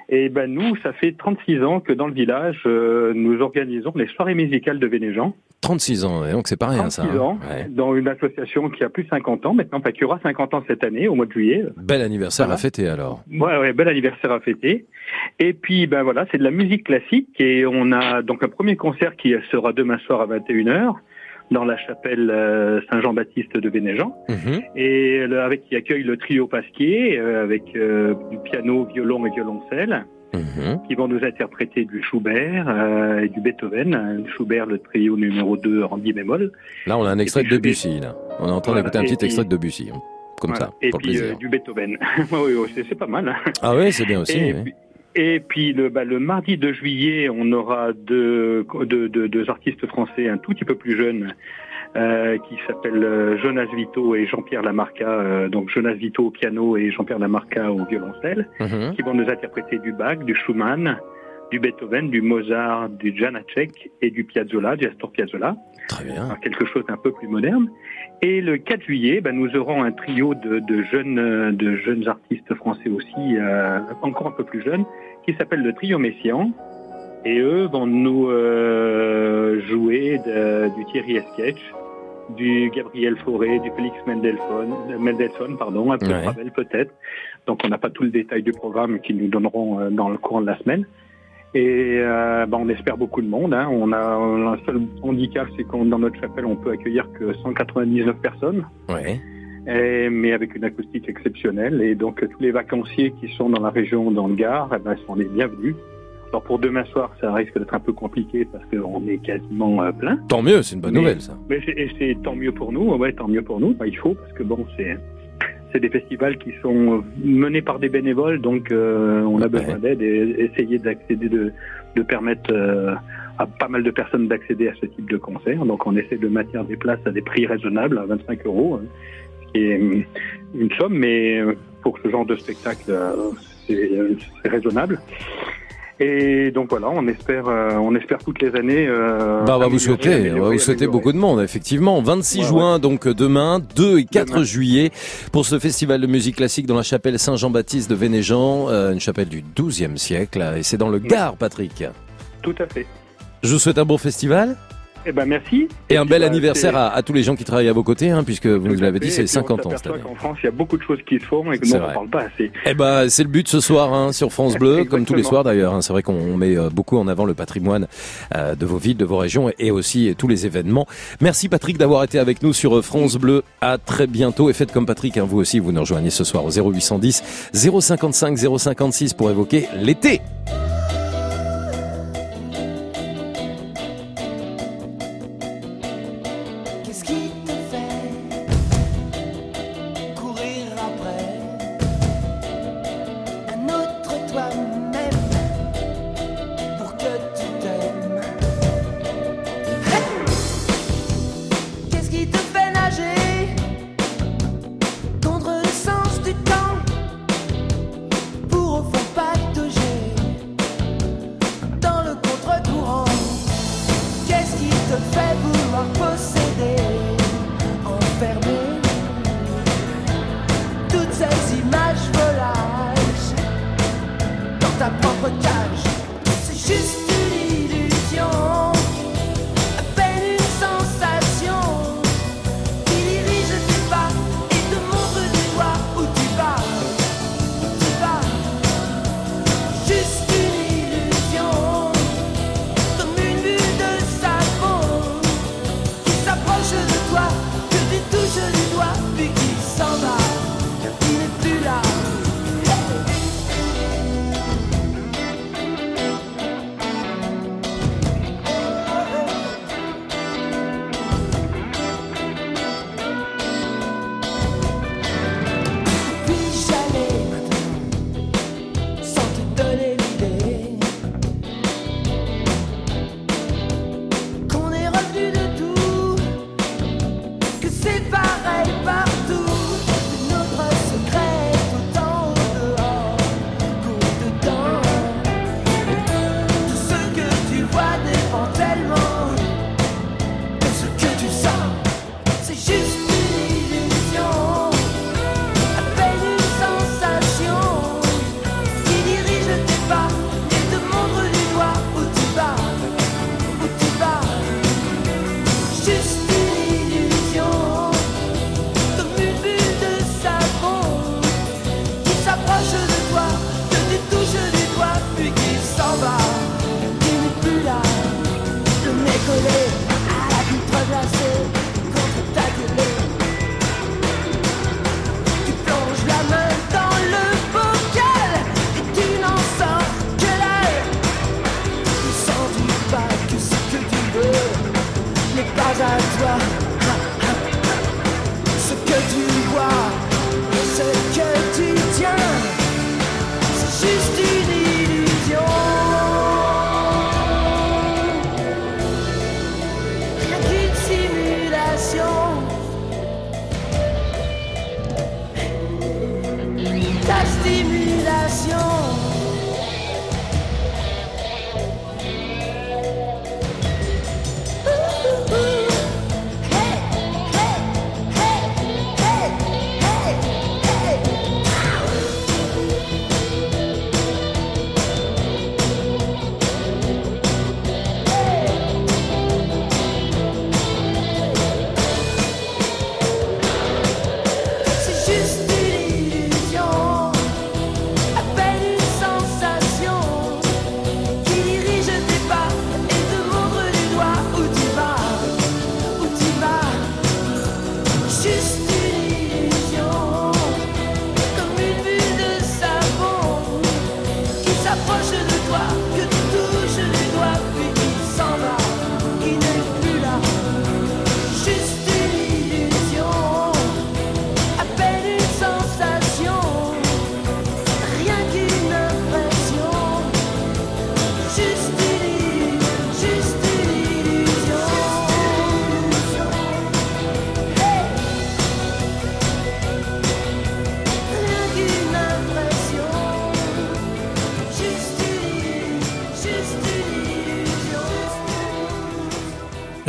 Et ben nous, ça fait 36 ans que dans le village, euh, nous organisons les soirées musicales de Vénéjean. 36 ans, et donc c'est pas rien ça. 36 hein. ans, Ouais. dans une association qui a plus de 50 ans maintenant, enfin qui aura 50 ans cette année, au mois de juillet. Bel anniversaire Voilà. à fêter alors. Ouais, ouais, bel anniversaire à fêter. Et puis, ben voilà, c'est de la musique classique et on a donc un premier concert qui sera demain soir à 21h dans la chapelle euh, Saint-Jean-Baptiste de Vénéjean et le- avec qui accueille le trio Pasquier euh, avec euh, du piano, violon et violoncelle qui vont nous interpréter du Schubert euh, et du Beethoven. Schubert, le trio numéro 2 en mi bémol. Là, on a un extrait de Debussy. Là. On est en train Voilà, d'écouter un et petit puis- extrait de Debussy. hein. Comme Voilà. ça, Et pour puis plaisir. euh, du Beethoven. oui, oui, c'est- c'est pas mal. hein. Ah oui, c'est bien aussi. Et oui. Et puis le, bah, le mardi 2 juillet, on aura deux, deux, deux- deux artistes français un tout petit peu plus jeunes euh, qui s'appellent euh, Jonas Vito et Jean-Pierre Lamarca. euh, donc Jonas Vito au piano et Jean-Pierre Lamarca au violoncelle, Mhm. qui vont nous interpréter du Bach, du Schumann, du Beethoven, du Mozart, du Janacek et du Piazzolla, du Astor Piazzolla. Très bien. Alors, quelque chose d'un peu plus moderne. Et le 4 juillet, ben, nous aurons un trio de, de jeunes, de jeunes artistes français aussi, euh, encore un peu plus jeunes, qui s'appelle le Trio Messian. Et eux vont nous euh, jouer de- du Thierry Esquetch, du Gabriel Fauré, du Félix Mendelssohn, Mendelssohn pardon, un peu Ouais. Ravel peut-être. Donc on n'a pas tout le détail du programme qu'ils nous donneront euh, dans le courant de la semaine. Et euh, ben, on espère beaucoup de monde. Hein. On a un seul handicap, c'est qu'on dans notre chapelle, on peut accueillir que 199 personnes, Ouais. et- mais avec une acoustique exceptionnelle. Et donc tous les vacanciers qui sont dans la région, dans le Gard, eh ben, sont les bienvenus. Alors pour demain soir, ça risque d'être un peu compliqué parce qu'on est quasiment euh, plein. Tant mieux, c'est une bonne Mais- nouvelle, ça. Mais c'est tant mieux pour nous, ouais, tant mieux pour nous. Bah, il faut parce que bon, c'est c'est des festivals qui sont menés par des bénévoles, donc euh, on a besoin d'aide et essayer d'accéder de de permettre euh, à pas mal de personnes d'accéder à ce type de concert. Donc on essaie de maintenir des places à des prix raisonnables, à 25 euros, hein, ce qui est une somme, mais euh, pour ce genre de spectacle, euh, c'est, c'est raisonnable. Et donc voilà, on espère, euh, on espère toutes les années. Euh, Bah, on va vous améliorer, souhaiter, on va améliorer, vous souhaiter améliorer. beaucoup de monde, effectivement. 26 Ouais, juin, donc euh, demain, 2 et 4 juillet, pour ce festival de musique classique dans la chapelle Saint-Jean-Baptiste de Vénéjean, euh, une chapelle du XIIe siècle, et c'est dans le Gard, Patrick. Tout à fait. Je vous souhaite un bon festival. Eh ben merci. Et un bel bah, anniversaire à, à tous les gens qui travaillent à vos côtés, hein, puisque vous nous l'avez dit, c'est puis, 50 on ans qu'en France, il y a beaucoup de choses qui se font et que C'est nous, on vrai. ne parle pas assez. Eh ben, c'est le but ce soir hein, sur France Bleu, comme tous les soirs d'ailleurs. hein. C'est vrai qu'on met euh, beaucoup en avant le patrimoine euh, de vos villes, de vos régions et, et aussi tous les événements. Merci Patrick d'avoir été avec nous sur euh, France Bleu. À très bientôt et faites comme Patrick, vous aussi, vous nous rejoignez ce soir au 0810 055 056 pour évoquer l'été.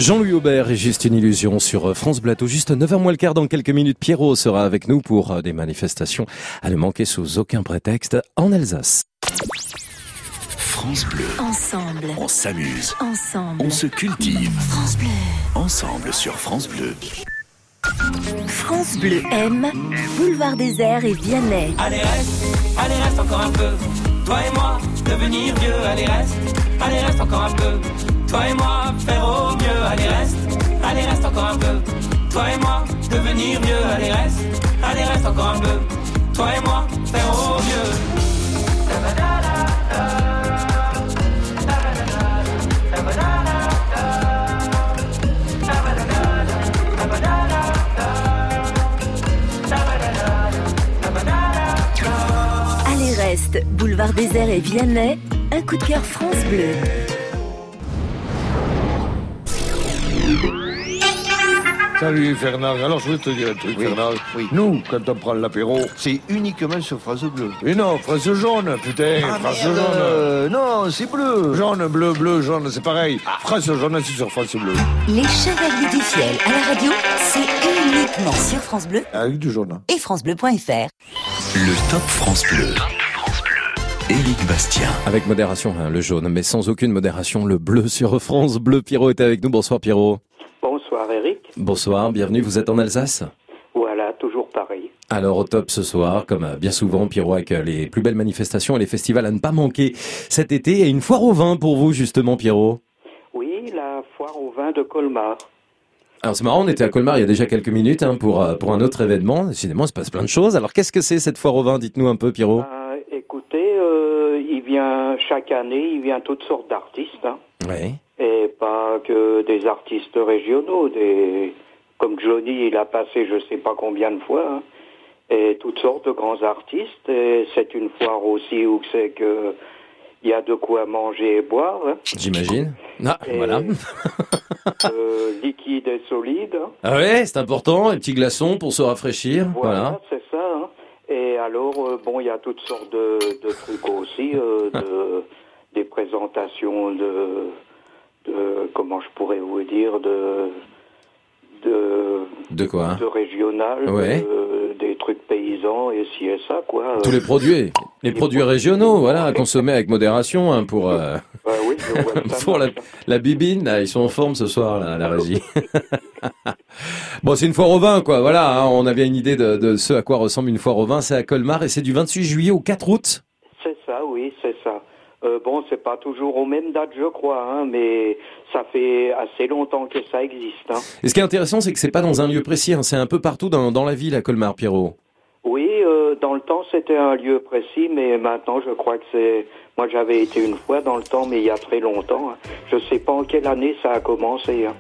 Jean-Louis Aubert et Juste une illusion sur France Bleu. Tout juste 9h moins le quart dans quelques minutes. Pierrot sera avec nous pour euh, des manifestations à ne manquer sous aucun prétexte en Alsace. France Bleu. Ensemble. On s'amuse. Ensemble. On se cultive. France Bleu. Ensemble sur France Bleu. France Bleu aime Boulevard Désert et Vianney. Allez reste, allez reste encore un peu. Toi et moi, devenir vieux. Allez reste, allez reste encore un peu. Toi et moi, faire au mieux. Allez reste, allez reste encore un peu. Toi et moi, devenir vieux. Allez reste, allez reste encore un peu. Toi et moi, faire au mieux. Allez reste Boulevard Désert et Vianney. Un coup de cœur France Bleu. Salut Fernand, alors je vais te dire un truc Fernand. Nous, quand on prend l'apéro... C'est uniquement sur France Bleu. Mais non, France jaune, putain, Ah, France merde, jaune. euh, non, c'est bleu. Jaune, bleu, bleu, jaune, c'est pareil. France jaune, c'est sur France Bleu. Les Chevaliers du Fiel à la radio, c'est uniquement sur France Bleu Avec du jaune. et francebleu.fr. Le Top France Bleu. Éric Bastien. Avec modération, hein, le jaune, mais sans aucune modération, le bleu sur France Bleu. Pierrot est avec nous. Bonsoir Pierrot. Bonsoir Eric. Bonsoir, bienvenue. Vous êtes en Alsace? Voilà, toujours pareil. Alors au top ce soir, comme euh, bien souvent, Pierrot avec euh, les plus belles manifestations et les festivals à ne pas manquer cet été et une foire au vin pour vous justement Pierrot. Oui, la foire au vin de Colmar. Alors c'est marrant, on était à Colmar il y a déjà quelques minutes hein, pour, euh, pour un autre événement. Décidément, il se passe plein de choses. Alors qu'est-ce que c'est cette foire au vin? Dites-nous un peu Pierrot. Il vient chaque année, il vient toutes sortes d'artistes. hein. Oui. Et pas que des artistes régionaux, des comme Johnny, il a passé je sais pas combien de fois. hein. Et toutes sortes de grands artistes. Et c'est une foire aussi où c'est que il y a de quoi manger et boire. hein. J'imagine. Ah, Et- voilà. Euh, liquide et solide. Ah ouais, c'est important, les petits glaçons pour se rafraîchir. Voilà, Voilà. c'est alors, euh, bon, il y a toutes sortes de, de trucs aussi, euh, de, des présentations de, de, comment je pourrais vous dire, de, de, De quoi de régional, Ouais. de- des trucs paysans et ci et ça, quoi. Tous les produits, les produits régionaux, voilà, à consommer avec modération hein, pour euh, Bah oui, pour la, la bibine. Là, ils sont en forme ce soir, là, à la régie. Bon, c'est une foire au vin, quoi. Voilà, hein, on a bien une idée de, de ce à quoi ressemble une foire au vin. C'est à Colmar et c'est du 28 juillet au 4 août. C'est ça, oui, c'est ça. Euh, bon, c'est pas toujours aux mêmes dates, je crois, hein, mais ça fait assez longtemps que ça existe. Hein. Et ce qui est intéressant, c'est que c'est pas dans un lieu précis, hein, c'est un peu partout dans, dans la ville à Colmar, Pierrot. Oui, euh, dans le temps, c'était un lieu précis, mais maintenant, je crois que c'est... Moi, j'avais été une fois dans le temps, mais il y a très longtemps. hein. Je sais pas en quelle année ça a commencé, hein.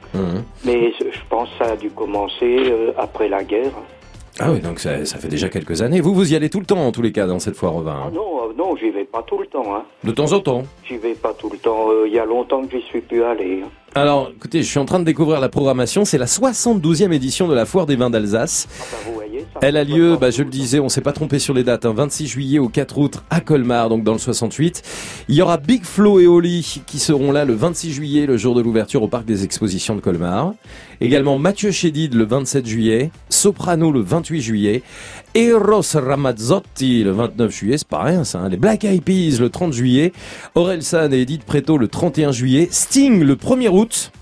mais je pense que ça a dû commencer euh, après la guerre. Ah oui, donc ça, ça fait déjà quelques années. Vous, vous y allez tout le temps, en tous les cas, dans cette foire au vin. hein. Non, euh, non, j'y vais pas tout le temps. Hein. De temps en temps. J'y vais pas tout le temps. Euh, Il y a longtemps que j'y suis plus allé. Alors, écoutez, je suis en train de découvrir la programmation. C'est la 72e édition de la Foire des vins d'Alsace. Elle a lieu, bah, je le disais, on s'est pas trompé sur les dates, hein, 26 juillet au 4 août à Colmar, donc dans le 68. Il y aura Big Flo et Oli qui seront là le 26 juillet, le jour de l'ouverture au parc des expositions de Colmar. Également Mathieu Chédid le 27 juillet, Soprano le 28 juillet, Eros Ramazzotti le 29 juillet, c'est pas rien ça, hein, les Black Eyed Peas le 30 juillet, Aurel San et Edith Preto le 31 juillet, Sting le 1er août.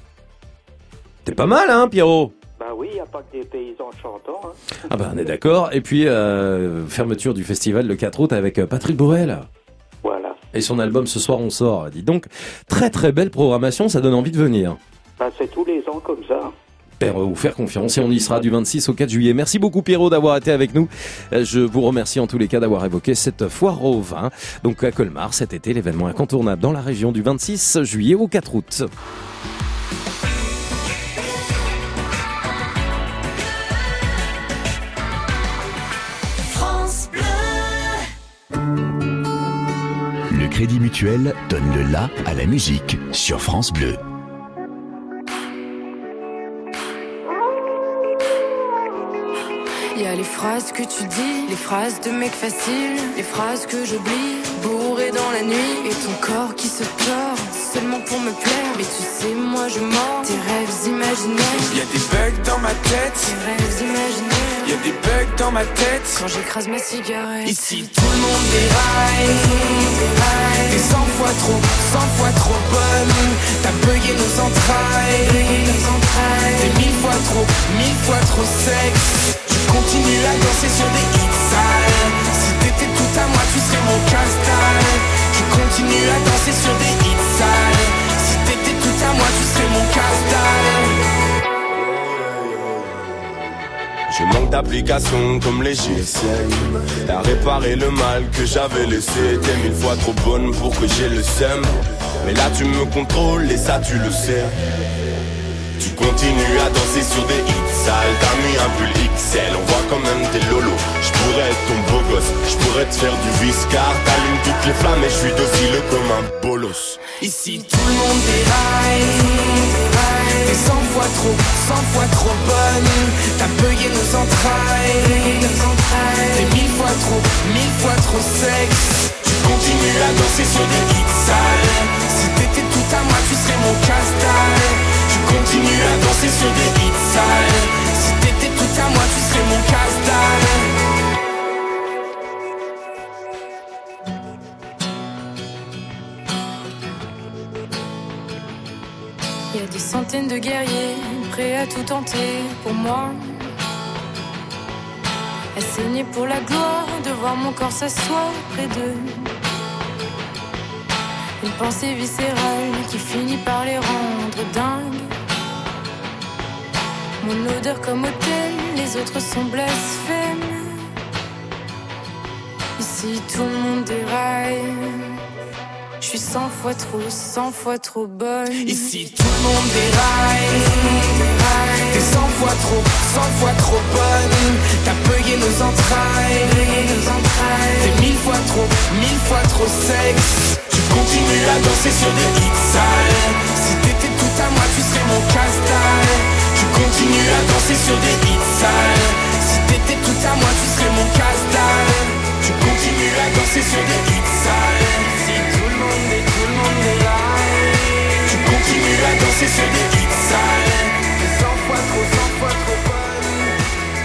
T'es pas mal, hein, Pierrot? Bah oui, il n'y a pas que des paysans chantants. Hein. Ah bah on est d'accord. Et puis euh, fermeture du festival le 4 août avec euh, Patrick Bruel. Voilà. Et son album Ce soir on sort. Dis donc, très très belle programmation, ça donne envie de venir. Bah, c'est tous les ans comme ça. Vous faire confiance et on y sera du 26 au 4 juillet. Merci beaucoup Pierrot d'avoir été avec nous. Euh, Je vous remercie en tous les cas d'avoir évoqué cette foire au vin. Donc à Colmar cet été, l'événement incontournable dans la région du 26 juillet au 4 août. France Bleu. Le Crédit Mutuel donne le la à la musique sur France Bleu. A les phrases que tu dis, les phrases de mec facile, les phrases que j'oublie, bourré dans la nuit, et ton corps qui se tord seulement pour me plaire. Mais tu sais, moi je mens tes rêves imaginaires. Y a des bugs dans ma tête. Tes rêves imaginaires. Y a des bugs dans ma tête. Quand j'écrase ma cigarette. Ici tout le monde déraille. T'es cent fois trop, cent fois trop bonne. T'as bugué nos entrailles. T'es mille fois trop, mille fois trop sexe. Continue à danser sur des hits sales. Si t'étais tout à moi, tu serais mon casse-dalle. Je continue à danser sur des hits sales. Si t'étais tout à moi, tu serais mon casse-dalle. Je manque d'applications comme les GSM T'as réparé le mal que j'avais laissé T'es mille fois trop bonne pour que j'ai le seum Mais là tu me contrôles et ça tu le sais Tu continues à danser sur des hits sales. T'as mis un pull XL, on voit quand même tes lolos Je pourrais être ton beau gosse, je pourrais te faire du viscar T'allumes toutes les flammes et je suis docile comme un bolos. Ici tout le monde déraille T'es cent fois trop, cent fois trop bonne. T'as bugué nos entrailles. T'es mille fois trop, mille fois trop sexe. Tu continues à danser sur des hits sales. Si t'étais tout à moi tu serais mon casse-dalle Tu continues à danser sur des hits sales Si t'étais tout à moi tu serais mon casse-dalle Il y a des centaines de guerriers prêts à tout tenter pour moi. À saigner pour la gloire de voir mon corps s'asseoir près d'eux. Une pensée viscérale qui finit par les rendre dingues. Mon odeur comme hôtel, les autres sont blasphèmes. Ici tout le monde déraille. Je suis cent fois trop, cent fois trop bonne. Ici tout le monde déraille T'es cent fois trop, cent fois trop bonne T'as bugué nos entrailles T'es mille fois trop, mille fois trop sexe Tu continues à danser sur des hits sales. Si t'étais tout à moi tu serais mon casse-dalle Tu continues à danser sur des hits sales. Si t'étais tout à moi tu serais mon casse-dalle Tu continues à danser sur des hits sales. Si tout le monde est tout le monde est là. Tu continues à danser sur des hits sales. T'es cent fois trop, cent fois trop bonne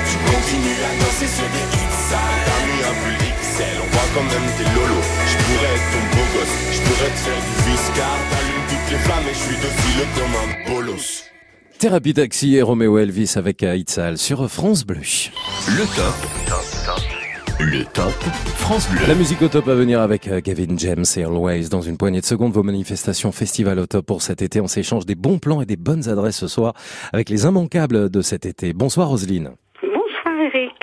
Tu continues à danser sur des hits sales T'as mis un pull XL, on voit quand même tes lolos Je pourrais être ton beau gosse, je pourrais te faire du viscar T'allumes toutes les flammes et je suis docile comme un bolos Thérapie Taxi et Roméo Elvis avec Aïtsal sur France Bleu. Le top. Le top France Bleu. La musique au top à venir avec euh, Gavin James et Always. Dans une poignée de secondes, vos manifestations festival au top pour cet été. On s'échange des bons plans et des bonnes adresses ce soir avec les immanquables de cet été. Bonsoir Roselyne.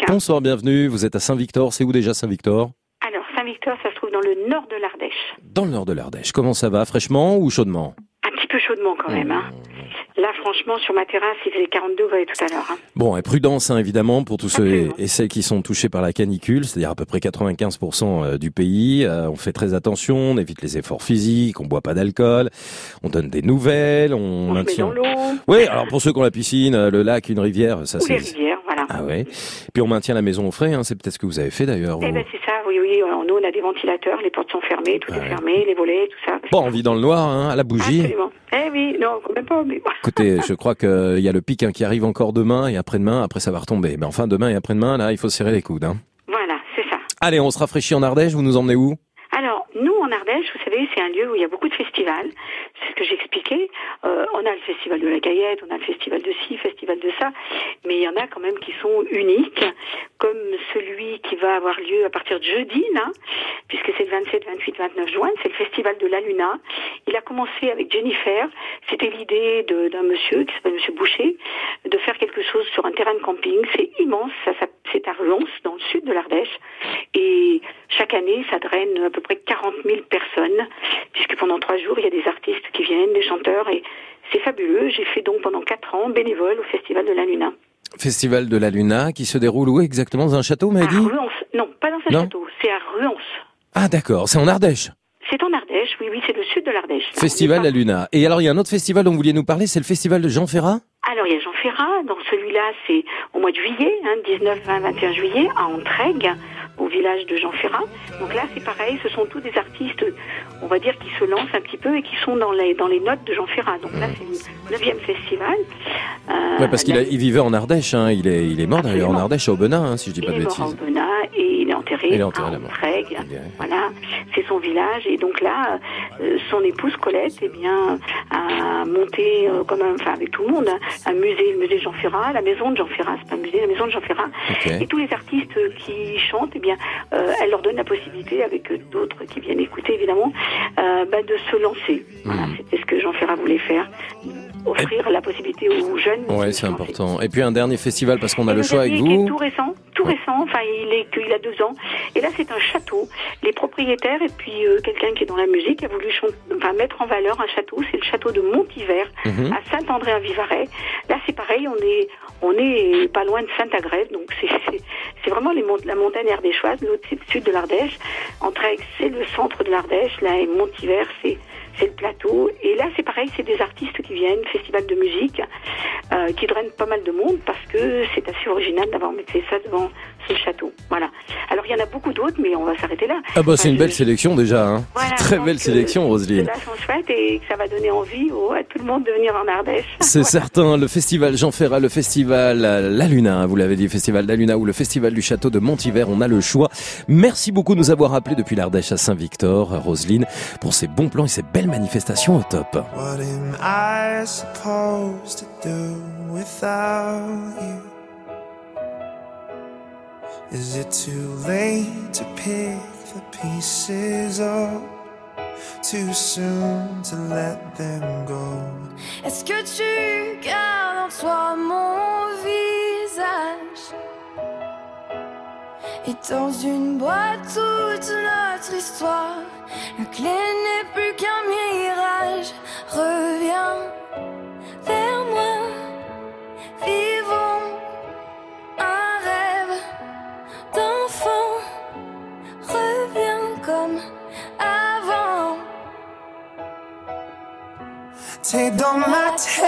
Bonsoir bienvenue. Vous êtes à Saint-Victor. C'est où déjà Saint-Victor? Alors Saint-Victor, ça se trouve dans le nord de l'Ardèche. Dans le nord de l'Ardèche. Comment ça va? Fraîchement ou chaudement? Un petit peu chaudement quand même. Hein. Là franchement sur ma terrasse il faisait 40 degrés tout à l'heure. hein. Bon, et prudence hein, évidemment pour tous ceux et, celles qui sont touchés par la canicule, c'est-à-dire à peu près 95% euh, du pays. Euh, on fait très attention, on évite les efforts physiques, on boit pas d'alcool, on donne des nouvelles, on, On maintient. Oui, alors pour ceux qui ont la piscine, euh, le lac, une rivière, ça c'est. Ah ouais. Puis on maintient la maison au frais, hein, c'est peut-être ce que vous avez fait d'ailleurs. Eh vous. ben c'est ça, oui, oui. Nous on a des ventilateurs, les portes sont fermées, tout est fermé, les volets, tout ça. Bon, on vit dans le noir, hein, à la bougie. Absolument. Eh oui, non, quand même pas, mais Écoutez, je crois qu'il y a le pic hein, qui arrive encore demain et après-demain, après ça va retomber. Mais enfin, demain et après-demain, là, il faut serrer les coudes. Hein. voilà, c'est ça. Allez, on se rafraîchit en Ardèche, vous nous emmenez où? Alors, nous, en Ardèche, vous savez, c'est un lieu où il y a beaucoup de festivals. C'est ce que j'expliquais. Euh, on a le festival de la Gaillette, on a le festival de ci, festival de ça. Mais il y en a quand même qui sont uniques, celui qui va avoir lieu à partir de jeudi, puisque c'est le 27, 28, 29 juin. C'est le festival de la Luna. Il a commencé avec Jennifer. C'était l'idée d'un monsieur qui s'appelle Monsieur Boucher de faire quelque chose sur un terrain de camping. C'est immense. C'est à Ruance, dans le sud de l'Ardèche. Et chaque année, ça draine à peu près 40 000 personnes, puisque pendant trois jours, il y a des artistes qui viennent, des chanteurs, et c'est fabuleux. J'ai fait donc pendant quatre ans bénévole au Festival de la Luna. Festival de la Luna qui se déroule où exactement Dans un château, m'a dit Ruance. Non, pas dans un Non château, c'est à Ruance. Ah d'accord, c'est en Ardèche. C'est en Ardèche, oui, oui, c'est le sud de l'Ardèche. Festival La Luna. Et alors, il y a un autre festival dont vous vouliez nous parler, c'est le festival de Jean Ferrat Alors, il y a Jean Ferrat. Dans celui-là, c'est au mois de juillet, hein, 19, 20, 21 juillet, à Entraigues. Au village de Jean Ferrat. Donc là, c'est pareil, ce sont tous des artistes, on va dire, qui se lancent un petit peu et qui sont dans les, dans les notes de Jean Ferrat. Donc là, c'est le neuvième festival. Euh, Ouais, parce qu'il il vivait en Ardèche, hein. il, est, il est mort d'ailleurs en Ardèche, à Aubenas, hein, si je dis pas il de est mort à bêtises. Aubenas et il est enterré, Il est enterré à. Entraigues. Voilà, c'est son village. Et donc là, euh, son épouse Colette, eh bien, a monté, euh, comme un, enfin avec tout le monde, un musée, le musée Jean Ferrat, la maison de Jean Ferrat, c'est pas un musée, la maison de Jean Ferrat. Et tous les artistes qui chantent, eh bien, euh, elle leur donne la possibilité, avec euh, d'autres qui viennent écouter évidemment, euh, bah, de se lancer. Voilà, Hmm. c'était ce que Jean Ferrat voulait faire, offrir la possibilité aux jeunes. Ouais, c'est important. Et puis un dernier festival, parce qu'on a Et le choix avec dernier qui est vous. tout récent, tout récent. Enfin, il est qu'il a deux ans. Et là, c'est un château. Les propriétaires et puis euh, quelqu'un qui est dans la musique a voulu enfin, mettre en valeur un château. C'est le château de Montivert Mhm. à Saint-André-à-Vivarais. Là, c'est pareil. On est on est pas loin de Saint-Agrève, donc c'est c'est- c'est vraiment les mont- la montagne ardéchoise. L'autre, c'est le sud de l'Ardèche. Entraigues, c'est le centre de l'Ardèche. Là, et Montivert, c'est c'est le plateau. Et là, c'est pareil, c'est des artistes qui viennent, festival de musique, euh, qui drainent pas mal de monde parce que c'est assez original d'avoir fait ça devant ce château. Voilà. Alors, il y en a beaucoup d'autres, mais on va s'arrêter là. Ah bah c'est une belle sélection déjà, hein. Voilà, Très belle que sélection, Roselyne. Ceux-là sont chouettes et que ça va donner envie à tout le monde de venir en Ardèche. C'est certain, le festival Jean Ferrat, le festival euh, La Luna, hein, vous l'avez dit, festival La Luna ou le festival du château de Montivert, on a le choix. Merci beaucoup de nous avoir appelés depuis l'Ardèche à Saint-Victor, Roselyne, pour ces bons plans et ces belles manifestations au top. What am I supposed to do without you? Is it too late to pick the pieces up? Too soon to let them go? Est-ce que tu gardes en toi mon visage? Et dans une boîte toute notre histoire La clé n'est plus qu'un mirage. Reviens vers moi Vivons un rêve d'enfant. Reviens comme avant. T'es dans ma tête,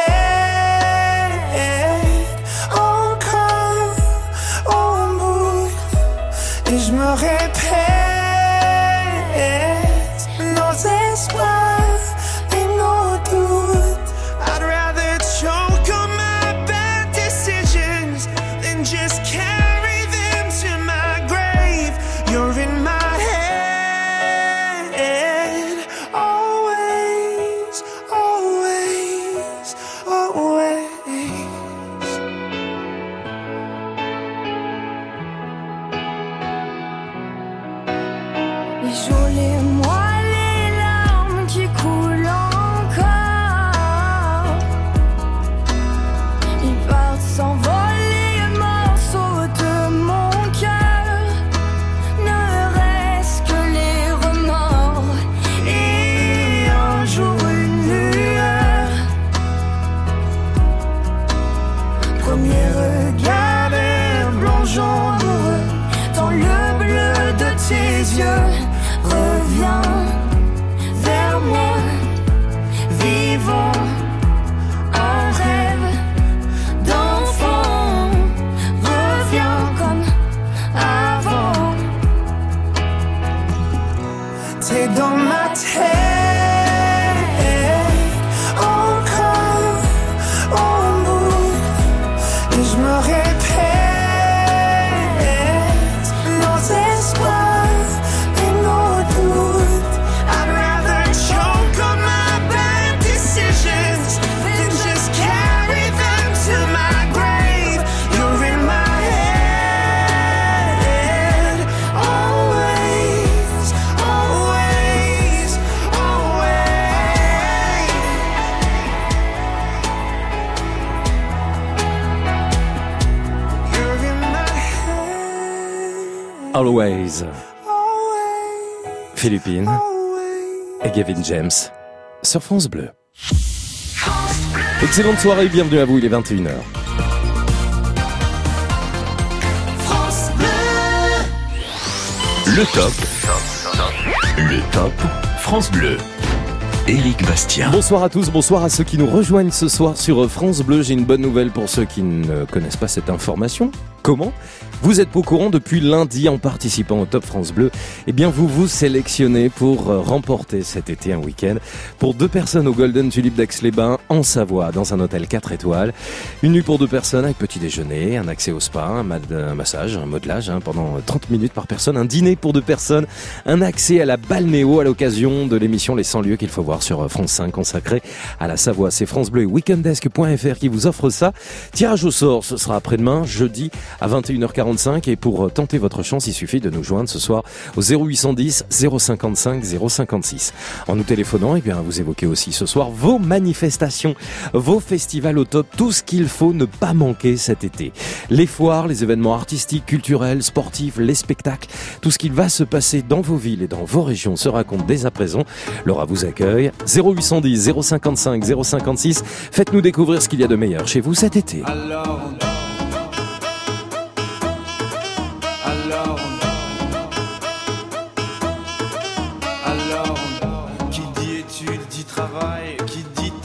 me répète Gavin James sur France Bleu. Excellente soirée, bienvenue à vous, il est 21h. France Bleu. Le top. Le top. France Bleu. Éric Bastien. Bonsoir à tous, bonsoir à ceux qui nous rejoignent ce soir sur France Bleu. J'ai une bonne nouvelle pour ceux qui ne connaissent pas cette information. Comment? Vous êtes au courant depuis lundi en participant au Top France Bleu. Eh bien, vous vous sélectionnez pour euh, remporter cet été un week-end pour deux personnes au Golden Tulip d'Aix-les-Bains en Savoie dans un hôtel 4 étoiles. Une nuit pour deux personnes avec petit déjeuner, un accès au spa, un, ma- un massage, un modelage hein, pendant 30 minutes par personne, un dîner pour deux personnes, un accès à la balnéo à l'occasion de l'émission Les 100 lieux qu'il faut voir sur euh, France 5 consacrée à la Savoie. C'est France Bleu et weekendesk.fr qui vous offre ça. Tirage au sort, ce sera après-demain, jeudi à 21h45 et pour euh, tenter votre chance, il suffit de nous joindre ce soir au 0810 055 056. En nous téléphonant, eh bien, vous évoquez aussi ce soir vos manifestations, vos festivals au top, tout ce qu'il faut ne pas manquer cet été. Les foires, les événements artistiques, culturels, sportifs, les spectacles, tout ce qu'il va se passer dans vos villes et dans vos régions se raconte dès à présent. Laura vous accueille. 0810 055 056. Faites-nous découvrir ce qu'il y a de meilleur chez vous cet été. Alors Alors Qui dit dit travail Qui dit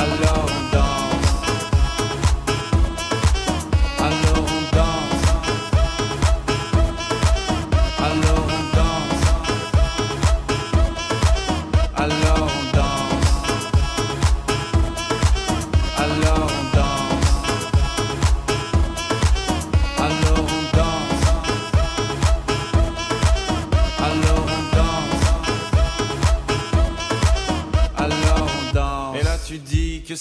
alone.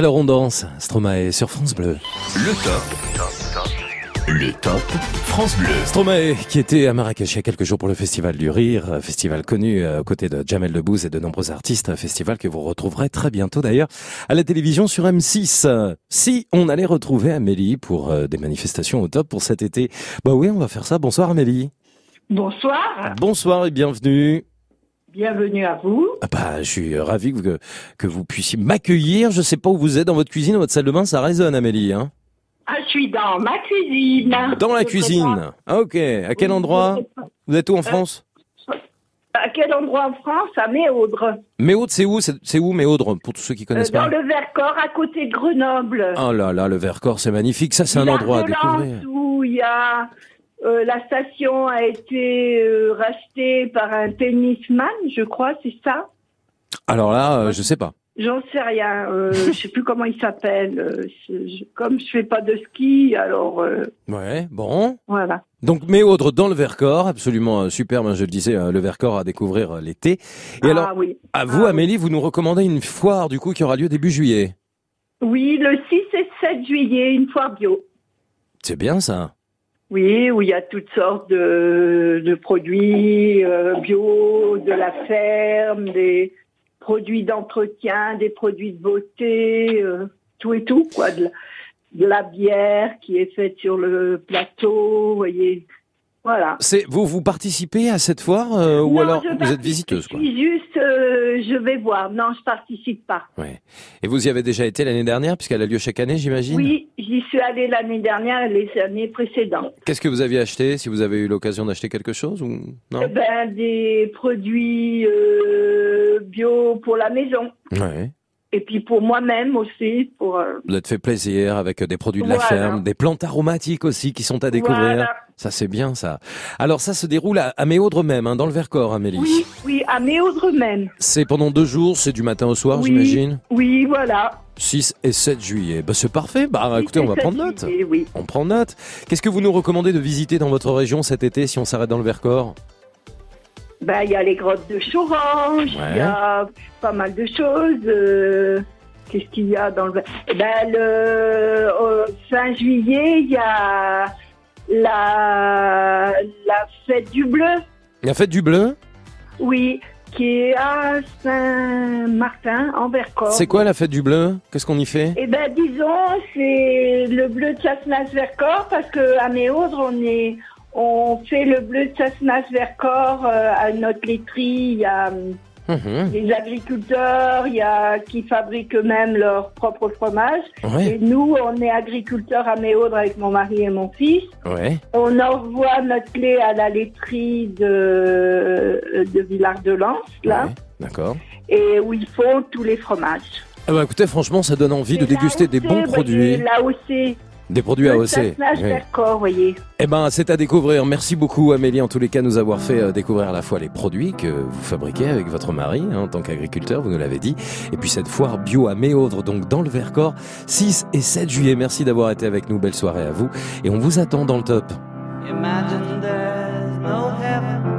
Alors on danse, Stromae sur France Bleu. Le top. Le top France Bleu. Stromae, qui était à Marrakech il y a quelques jours pour le Festival du Rire, festival connu euh, aux côtés de Jamel Debbouze et de nombreux artistes, un festival que vous retrouverez très bientôt d'ailleurs à la télévision sur M6. Euh, Si on allait retrouver Amélie pour euh, des manifestations au top pour cet été, bah oui, on va faire ça. Bonsoir Amélie. Bonsoir, Bonsoir et bienvenue. Bienvenue à vous. Ah bah, je suis ravi que, que vous puissiez m'accueillir. Je sais pas où vous êtes, dans votre cuisine, dans votre salle de bain, ça résonne Amélie. Hein Ah, je suis dans ma cuisine. dans la Je cuisine. Ah, ok. À quel endroit? Vous êtes où en France? À quel endroit en France? À Méaudre. Méaudre, c'est où? C'est où Méaudre Pour tous ceux qui Euh, connaissent dans pas? le Vercors, à côté de Grenoble. Oh là là, le Vercors, c'est magnifique. Ça, c'est un endroit à découvrir. Où il y a euh, la station a été euh, rachetée par un tennisman, je crois, c'est ça? Alors là, euh, je sais pas. J'en sais rien. Euh, je sais plus comment il s'appelle. Comme je fais pas de ski, alors Ouais, bon. voilà. Donc Méaudre dans le Vercors, absolument superbe, hein, je le disais, le Vercors à découvrir l'été. Et Ah alors, oui. à vous, Amélie, vous nous recommandez une foire du coup qui aura lieu début juillet. Oui, le 6 et 7 juillet, une foire bio. C'est bien ça. Oui, où il y a toutes sortes de, de produits euh, bio, de la ferme, des produits d'entretien, des produits de beauté, euh, tout et tout, quoi. De la, de la bière qui est faite sur le plateau, vous voyez. Voilà. C'est vous vous participez à cette foire euh, ou Non, alors vous êtes visiteuse quoi? Juste, euh, je vais voir. Non, je participe pas. Ouais. Et vous y avez déjà été l'année dernière puisqu'elle a lieu chaque année, j'imagine? Oui, j'y suis allée l'année dernière et les années précédentes. Qu'est-ce que vous aviez acheté Si vous avez eu l'occasion d'acheter quelque chose ou non? Eh ben, des produits euh, bio pour la maison. Ouais. Et puis pour moi-même aussi, pour... Vous êtes fait plaisir avec des produits de la ferme, des plantes aromatiques aussi qui sont à découvrir. Voilà. Ça c'est bien ça. Alors ça se déroule à, à Méaudre même, hein, dans le Vercors, Amélie. Oui, oui, à Méaudre même. C'est pendant deux jours, c'est du matin au soir, oui, j'imagine. Oui, voilà. 6 et 7 juillet. Bah, c'est parfait. Bah, écoutez, on va 7 prendre note. juillet, oui. On prend note. Qu'est-ce que vous nous recommandez de visiter dans votre région cet été si on s'arrête dans le Vercors? Ben, il y a les grottes de Chorange, il y a pas mal de choses. euh, Qu'est-ce qu'il y a dans le... Ben, le au fin juillet, il y a la, la fête du bleu, La fête du bleu? Oui, qui est à Saint-Martin, en Vercors. C'est quoi la fête du bleu? Qu'est-ce qu'on y fait? Eh ben, disons, c'est le bleu de Chassenas-Vercors parce que à Méaudre, on est, on fait le bleu de Chassenas-Vercors euh, à notre laiterie. Il y a Mhm. des agriculteurs, il y a qui fabriquent eux-mêmes leur propre fromage. Ouais. Et nous, on est agriculteurs à Méaudre avec mon mari et mon fils. Ouais. On envoie notre lait à la laiterie de, de Villard-de-Lans, là, D'accord. et où ils font tous les fromages. Ah bah, écoutez, franchement, ça donne envie de déguster des bons l'AOC, produits. bah, L'AOC. Des produits Le AOC. Chassenage Oui. Vercors, voyez. Eh ben, c'est à découvrir. Merci beaucoup, Amélie, en tous les cas, nous avoir fait euh, découvrir à la fois les produits que vous fabriquez avec votre mari, hein, en tant qu'agriculteur, vous nous l'avez dit, et puis cette foire bio à Méaudre, donc dans le Vercors, 6 et 7 juillet. Merci d'avoir été avec nous. Belle soirée à vous. Et on vous attend dans le top. Imagine there's no heaven.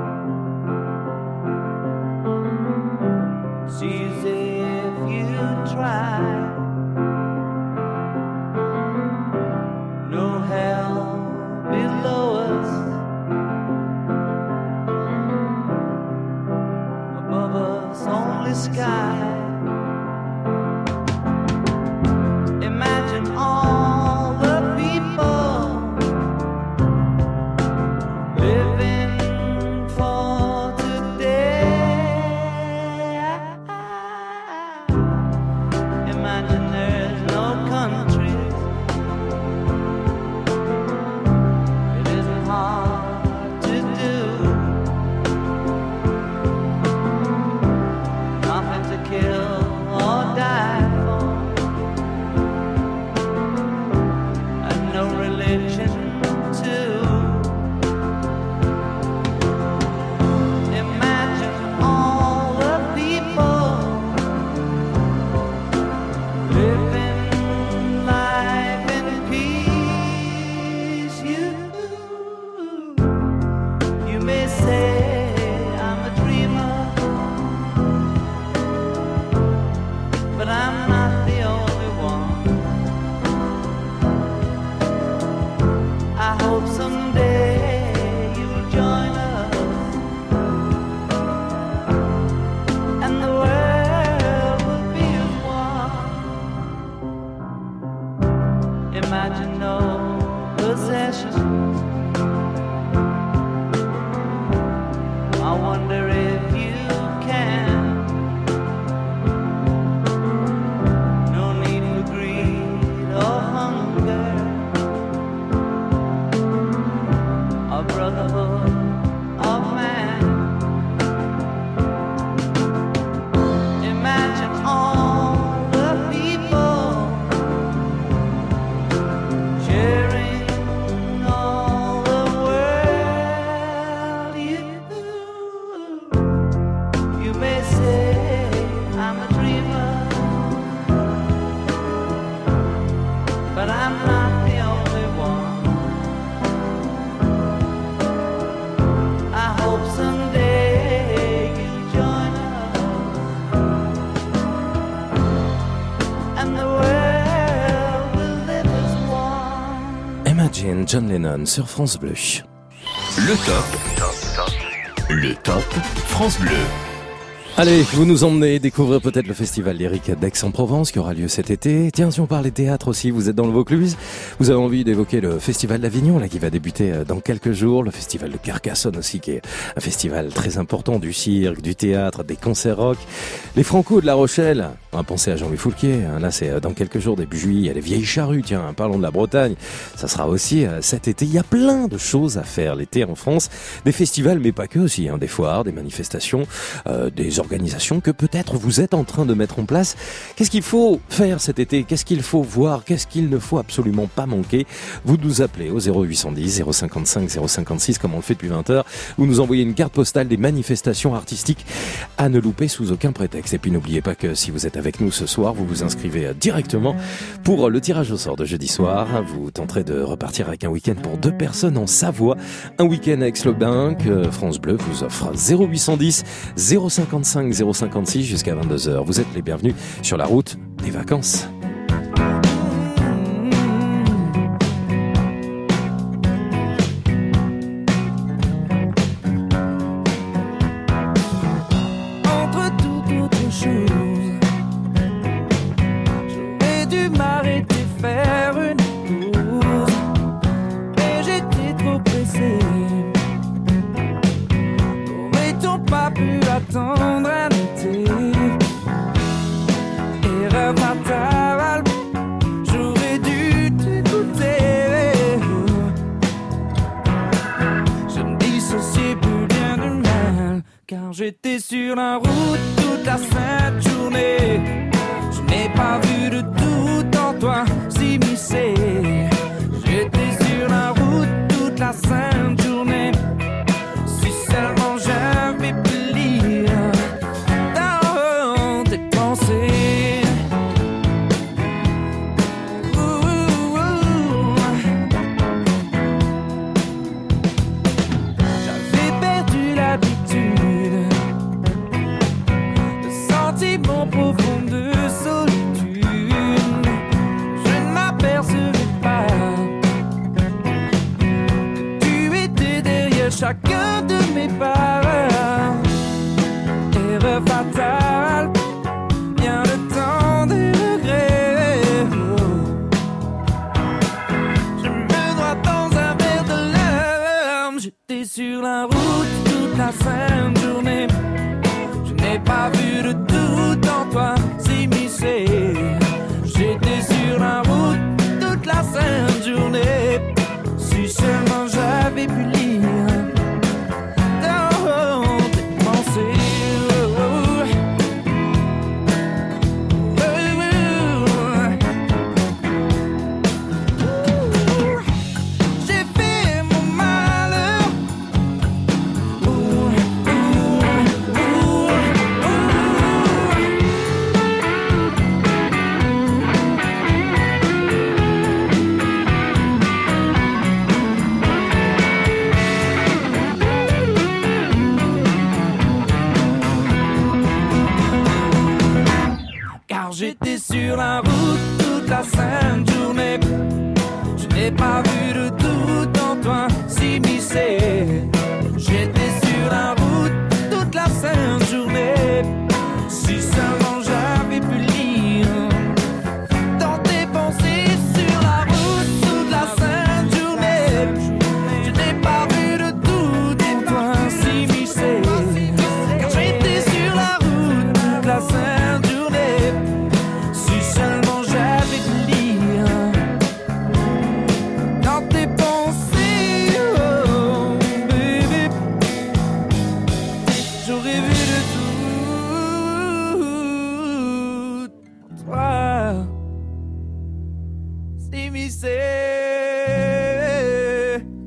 John Lennon sur France Bleu. Le top. Le top France Bleu. Allez, vous nous emmenez découvrir peut-être le festival lyrique d'Aix-en-Provence qui aura lieu cet été. Tiens, si on parlait théâtre aussi, vous êtes dans le Vaucluse. Vous avez envie d'évoquer le festival d'Avignon, là, qui va débuter euh, dans quelques jours. Le festival de Carcassonne aussi, qui est un festival très important du cirque, du théâtre, des concerts rock. Les Franco de La Rochelle. On va penser à Jean-Louis Foulquier. hein. Là, c'est euh, dans quelques jours, début juillet. Il y a les vieilles charrues, tiens, hein, parlons de la Bretagne. Ça sera aussi euh, cet été. Il y a plein de choses à faire l'été en France. Des festivals, mais pas que aussi. hein. Des foires, des manifestations, euh, des organisations que peut-être vous êtes en train de mettre en place. Qu'est-ce qu'il faut faire cet été? Qu'est-ce qu'il faut voir? Qu'est-ce qu'il ne faut absolument pas manquer Vous nous appelez au 0810 055 056 comme on le fait depuis 20 heures. Vous nous envoyez une carte postale des manifestations artistiques à ne louper sous aucun prétexte. Et puis n'oubliez pas que si vous êtes avec nous ce soir, vous vous inscrivez directement pour le tirage au sort de jeudi soir. Vous tenterez de repartir avec un week-end pour deux personnes en Savoie. Un week-end à Aix-le-Bain que France Bleu vous offre 0810 055 056 jusqu'à 22h. Vous êtes les bienvenus sur la route des vacances.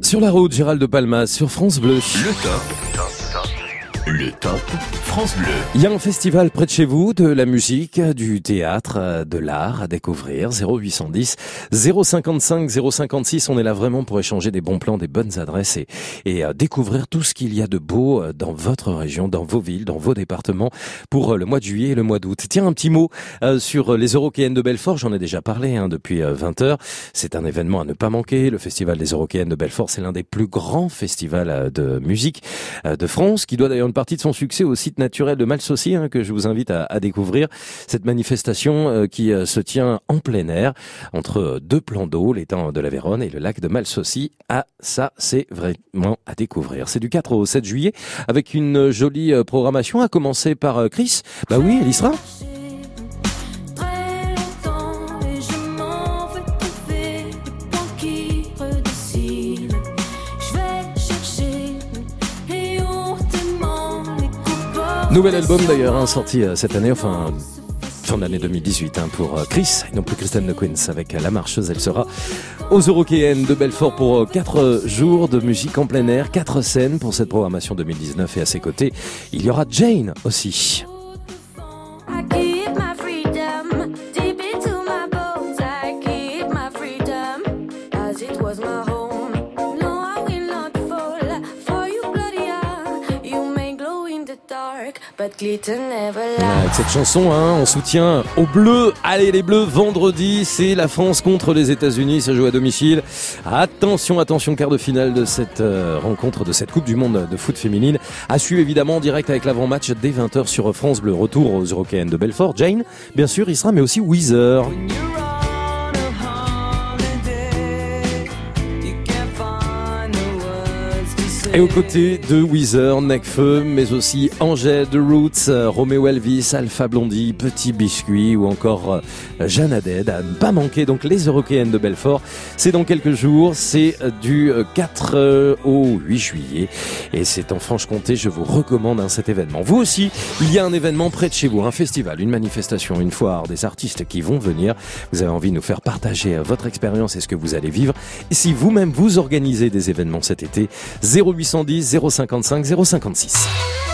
Sur la route, Gérald de Palmas, sur France Bleu. Le. Il y a un festival près de chez vous, de la musique, du théâtre, de l'art à découvrir. 0810 055 056. On est là vraiment pour échanger des bons plans, des bonnes adresses et, et euh, découvrir tout ce qu'il y a de beau euh, dans votre région, dans vos villes, dans vos départements pour euh, le mois de juillet et le mois d'août. Tiens, un petit mot sur les Eurokéennes de Belfort. J'en ai déjà parlé hein, depuis euh, 20 heures. C'est un événement à ne pas manquer. Le festival des Eurokéennes de Belfort, c'est l'un des plus grands festivals de musique de France, qui doit d'ailleurs une partie de son succès au site naturel de Malsaucy, hein, que je vous invite à, découvrir. Cette manifestation euh, qui euh, se tient en plein air, entre euh, deux plans d'eau, l'étang de la Véronne et le lac de Malsaucy. Ah, ça, c'est vraiment à découvrir. C'est du 4 au 7 juillet, avec une jolie programmation, à commencer par Chris. Bah oui, Très Nouvel album d'ailleurs, hein, sorti euh, cette année, enfin fin d'année 2018 hein, pour euh, Chris, et non plus Kristen Le Queens avec euh, La Marcheuse. Elle sera aux Eurokéennes de Belfort pour 4 jours de musique en plein air, 4 scènes pour cette programmation 2019 et à ses côtés, il y aura Jane aussi. Avec cette chanson, hein, on soutient aux Bleus. Allez les Bleus, vendredi, c'est la France contre les États-Unis, ça joue à domicile. Attention, attention, quart de finale de cette euh, rencontre, de cette Coupe du Monde de foot féminine. À suivre évidemment en direct avec l'avant-match dès 20h sur France Bleu. Retour aux Européennes de Belfort. Jane, bien sûr, il sera, mais aussi Weezer. Et aux côtés de Weezer, Necfeu, mais aussi Angèle de Roots, Roméo Elvis, Alpha Blondie, Petit Biscuit ou encore euh, Jeanne Haddad. À pas manquer donc les Européennes de Belfort. C'est dans quelques jours, c'est euh, du euh, 4 euh, au 8 juillet et c'est en Franche-Comté. Je vous recommande hein, cet événement. Vous aussi, il y a un événement près de chez vous, un festival, une manifestation, une foire, des artistes qui vont venir. Vous avez envie de nous faire partager votre expérience et ce que vous allez vivre. Et si vous-même vous organisez des événements cet été, 0810 055 056.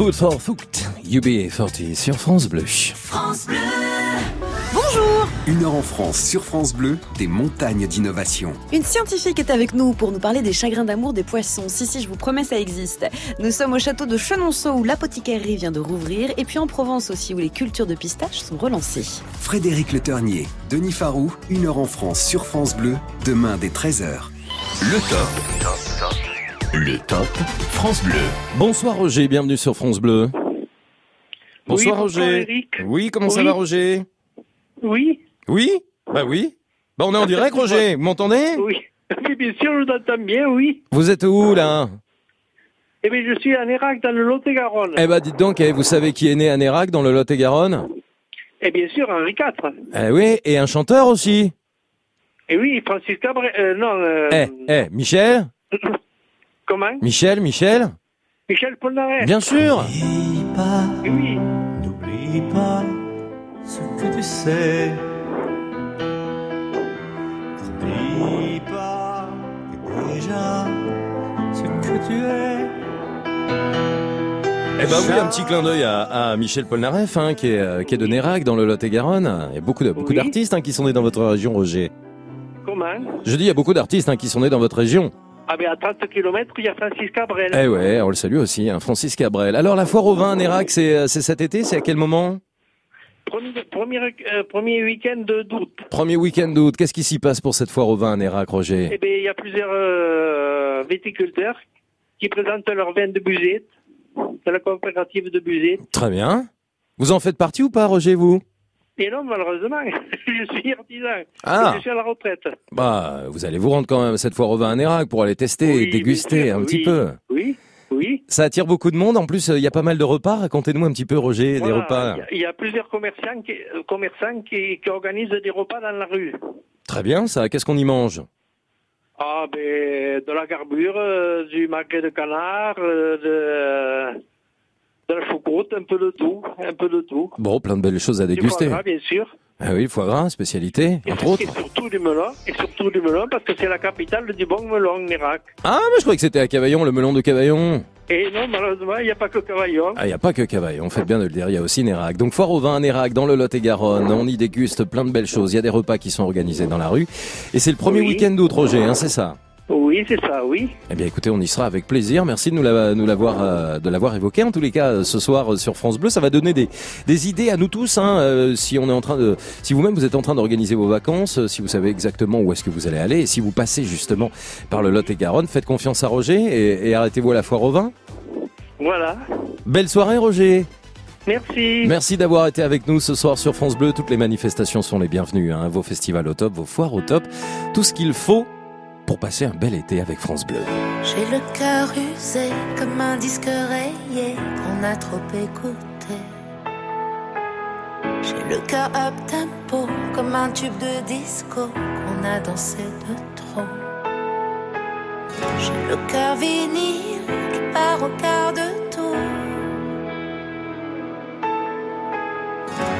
Food for Foot, UB40 sur France Bleu. France Bleu. Bonjour Une heure en France sur France Bleu, des montagnes d'innovation. Une scientifique est avec nous pour nous parler des chagrins d'amour des poissons. Si, si, je vous promets, ça existe. Nous sommes au château de Chenonceau où l'apothicairerie vient de rouvrir et puis en Provence aussi où les cultures de pistaches sont relancées. Frédéric Le Ternier, Denis Farou, une heure en France sur France Bleu, demain dès 13h. Le top. Le top France Bleu. Bonsoir Roger, bienvenue sur France Bleu. Bonsoir bonsoir, Roger. Eric. Oui, comment ça Oui. va Roger? Oui. Oui? Bah oui. Bah on est en direct Roger, vous m'entendez? Oui. Oui, bien sûr, je vous entends bien, oui. Vous êtes où là? Eh bien, je suis à Nérac, dans le Lot-et-Garonne. Eh bah dites donc, eh, vous savez qui est né à Nérac dans le Lot-et-Garonne? Et bien sûr, Henri IV. Eh oui, et un chanteur aussi? Et oui, Francis Cabrel. Euh, non. euh, Eh, eh, Michel? Comment Michel, Michel Michel Polnareff. Bien sûr Oui. N'oublie pas ce que tu sais. N'oublie pas déjà ce que tu es. Eh ben oui, un petit clin d'œil à, à Michel Polnareff, hein, qui, est, euh, qui est de Nérac, dans le Lot-et-Garonne. Il y a beaucoup de beaucoup Oui. d'artistes hein, qui sont nés dans votre région, Roger. Comment Je dis, il y a beaucoup d'artistes hein, qui sont nés dans votre région. Ah ben à 30 km, il y a Francis Cabrel. Eh ouais, on le salue aussi, hein, Francis Cabrel. Alors, la foire au vin à Nérac, c'est euh, cet été C'est à quel moment Premier, premier, euh, premier week-end d'août. Premier week-end d'août. Qu'est-ce qui s'y passe pour cette foire au vin à Nérac, Eh Roger bien, il y a plusieurs euh, viticulteurs qui présentent leur vin de Buzette, de la coopérative de Buzette. Très bien. Vous en faites partie ou pas, Roger, vous? Et non, malheureusement, je suis artisan. Ah. Je suis à la retraite. Bah, vous allez vous rendre quand même cette foire au vin à Nérac pour aller tester Oui, et déguster sûr, un petit peu. Oui, oui. Ça attire beaucoup de monde. En plus, il y a pas mal de repas. Racontez-nous un petit peu, Roger, des repas. Il y a- il y, a plusieurs commerçants qui, euh, commerçants qui, qui organisent des repas dans la rue. Très bien, ça. Qu'est-ce qu'on y mange Ah, ben, de la garbure, euh, du magret de canard, euh, de, de la choucroute, un peu de tout, un peu de tout. Bon, plein de belles choses à Du foie déguster. gras, bien sûr. Ah oui, le foie gras, spécialité, Et, entre autres. et surtout du melon, et surtout du melon, parce que c'est la capitale du bon melon, Nérac. Ah, mais je croyais que c'était à Cavaillon, le melon de Cavaillon. Et non, malheureusement, il n'y a pas que Cavaillon. Ah, il n'y a pas que Cavaillon, faites bien de le dire, il y a aussi Nérac. Donc, foire au vin à Nérac, dans le Lot-et-Garonne, on y déguste plein de belles choses. Il y a des repas qui sont organisés dans la rue. Et c'est le premier Oui. week-end d'août, Roger, hein, c'est ça? Oui, c'est ça, oui. Eh bien, écoutez, on y sera avec plaisir. Merci de nous la- nous l'avoir, euh, de l'avoir évoqué. En tous les cas, euh, ce soir euh, sur France Bleu, ça va donner des, des idées à nous tous. Hein, euh, si on est en train de, si vous-même vous êtes en train d'organiser vos vacances, si vous savez exactement où est-ce que vous allez aller, et si vous passez justement par le Lot-et-Garonne, faites confiance à Roger et, et arrêtez-vous à la foire au vin. Voilà. Belle soirée, Roger. Merci. Merci d'avoir été avec nous ce soir sur France Bleu. Toutes les manifestations sont les bienvenues. Hein. Vos festivals au top, vos foires au top, tout ce qu'il faut pour passer un bel été avec France Bleu. J'ai le cœur usé comme un disque rayé qu'on a trop écouté. J'ai le cœur up tempo comme un tube de disco qu'on a dansé de trop. J'ai le cœur vinyle qui part au quart de tour.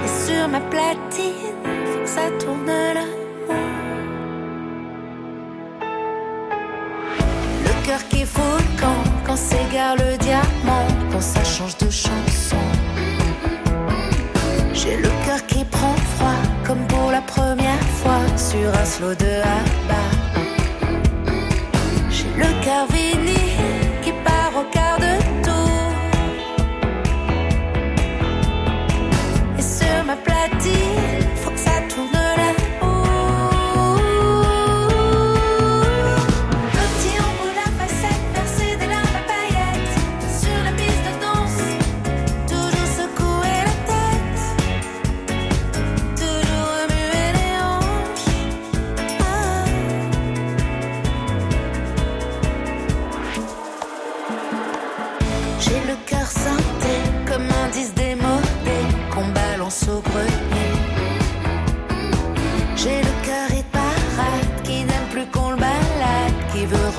Et sur ma platine, faut que ça tourne l'amour. Cœur qui fout le camp quand s'égare le diamant, quand ça change de chanson. J'ai le cœur qui prend froid comme pour la première fois sur un slow de bas. J'ai le cœur vinyle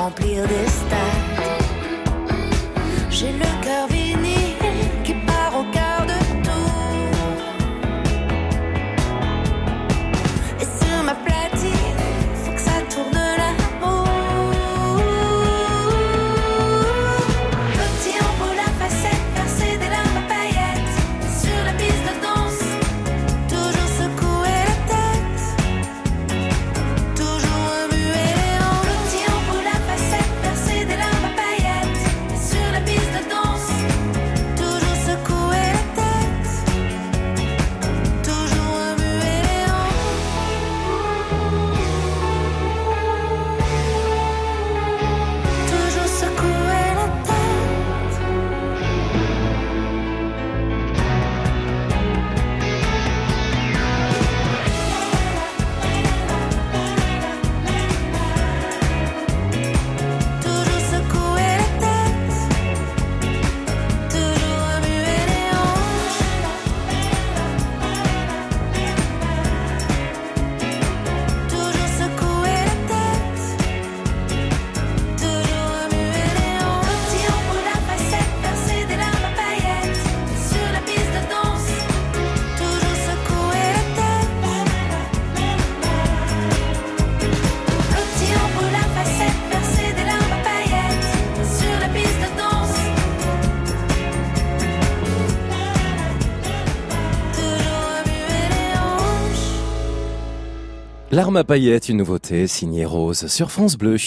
remplir stades. L'arme à paillettes, une nouveauté signée Rose sur France Bleu.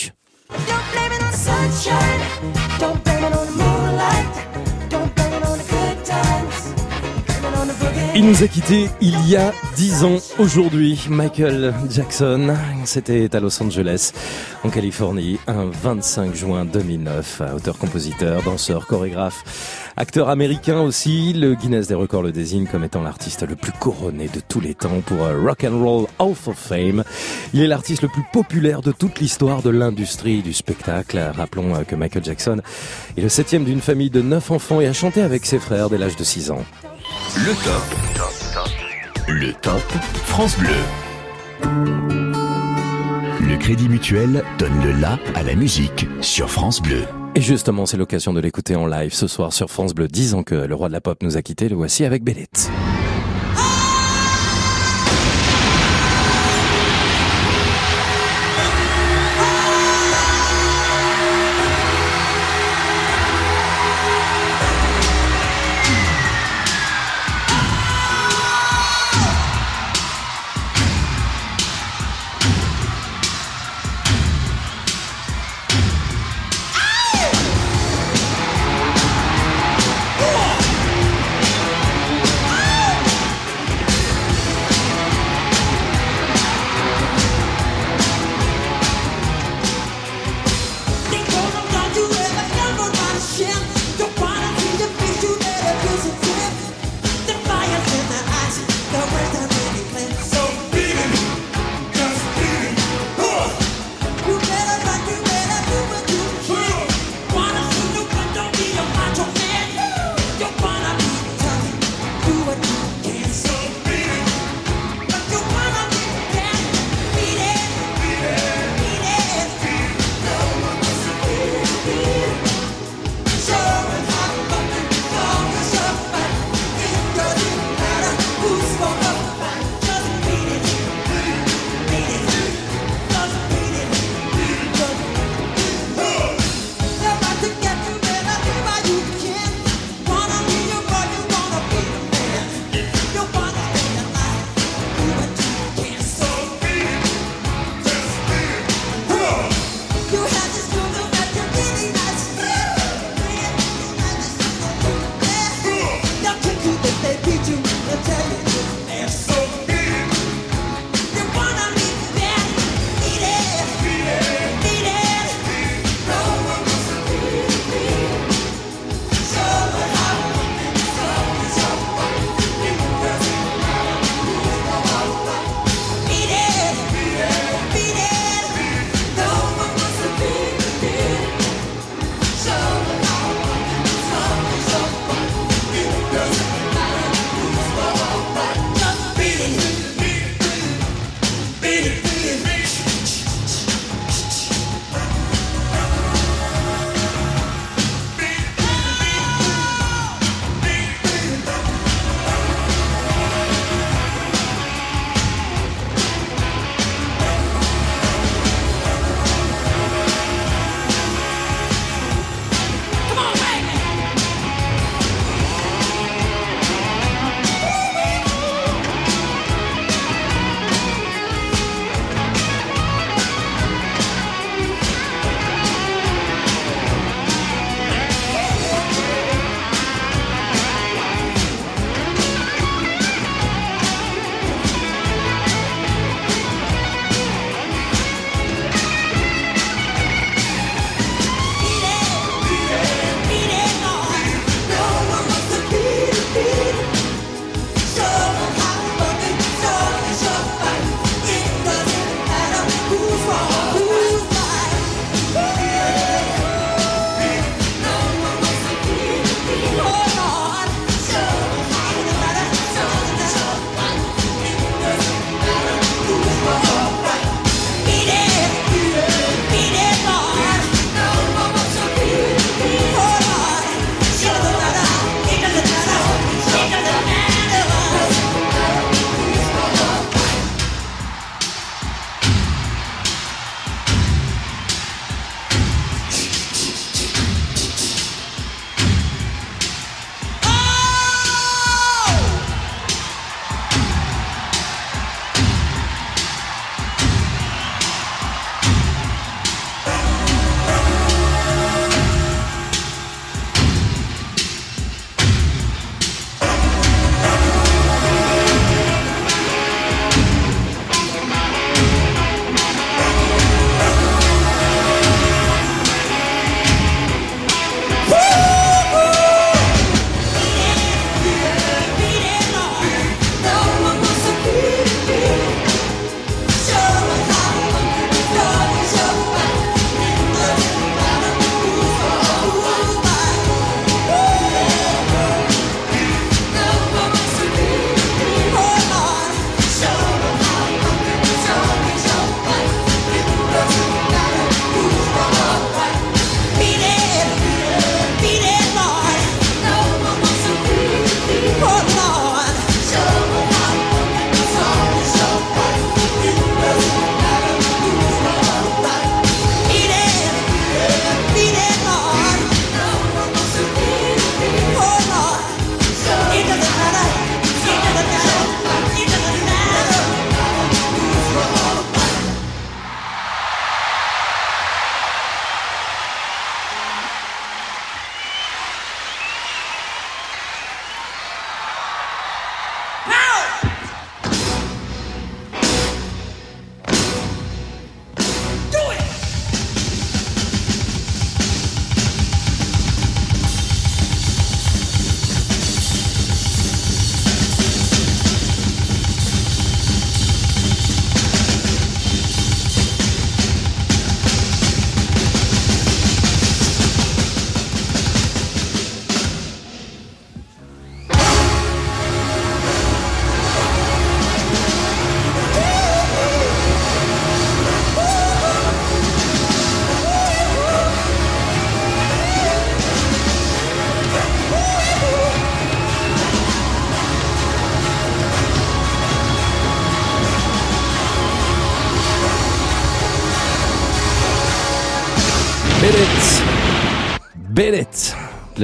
Il nous a quittés il y a 10 ans aujourd'hui. Michael Jackson, c'était à Los Angeles, en Californie, un 25 juin 2009. Auteur-compositeur, danseur, chorégraphe, acteur américain aussi. Le Guinness des records le désigne comme étant l'artiste le plus couronné de tous les temps pour euh, Rock and Roll Hall of Fame. Il est l'artiste le plus populaire de toute l'histoire de l'industrie du spectacle. Rappelons euh, que Michael Jackson est le septième d'une famille de neuf enfants et a chanté avec ses frères dès l'âge de 6 ans. Le top. Le top France Bleu. Le Crédit Mutuel donne le la à la musique sur France Bleu. Et justement, c'est l'occasion de l'écouter en live ce soir sur France Bleu. 10 ans que le roi de la pop nous a quittés, le voici avec Bellette.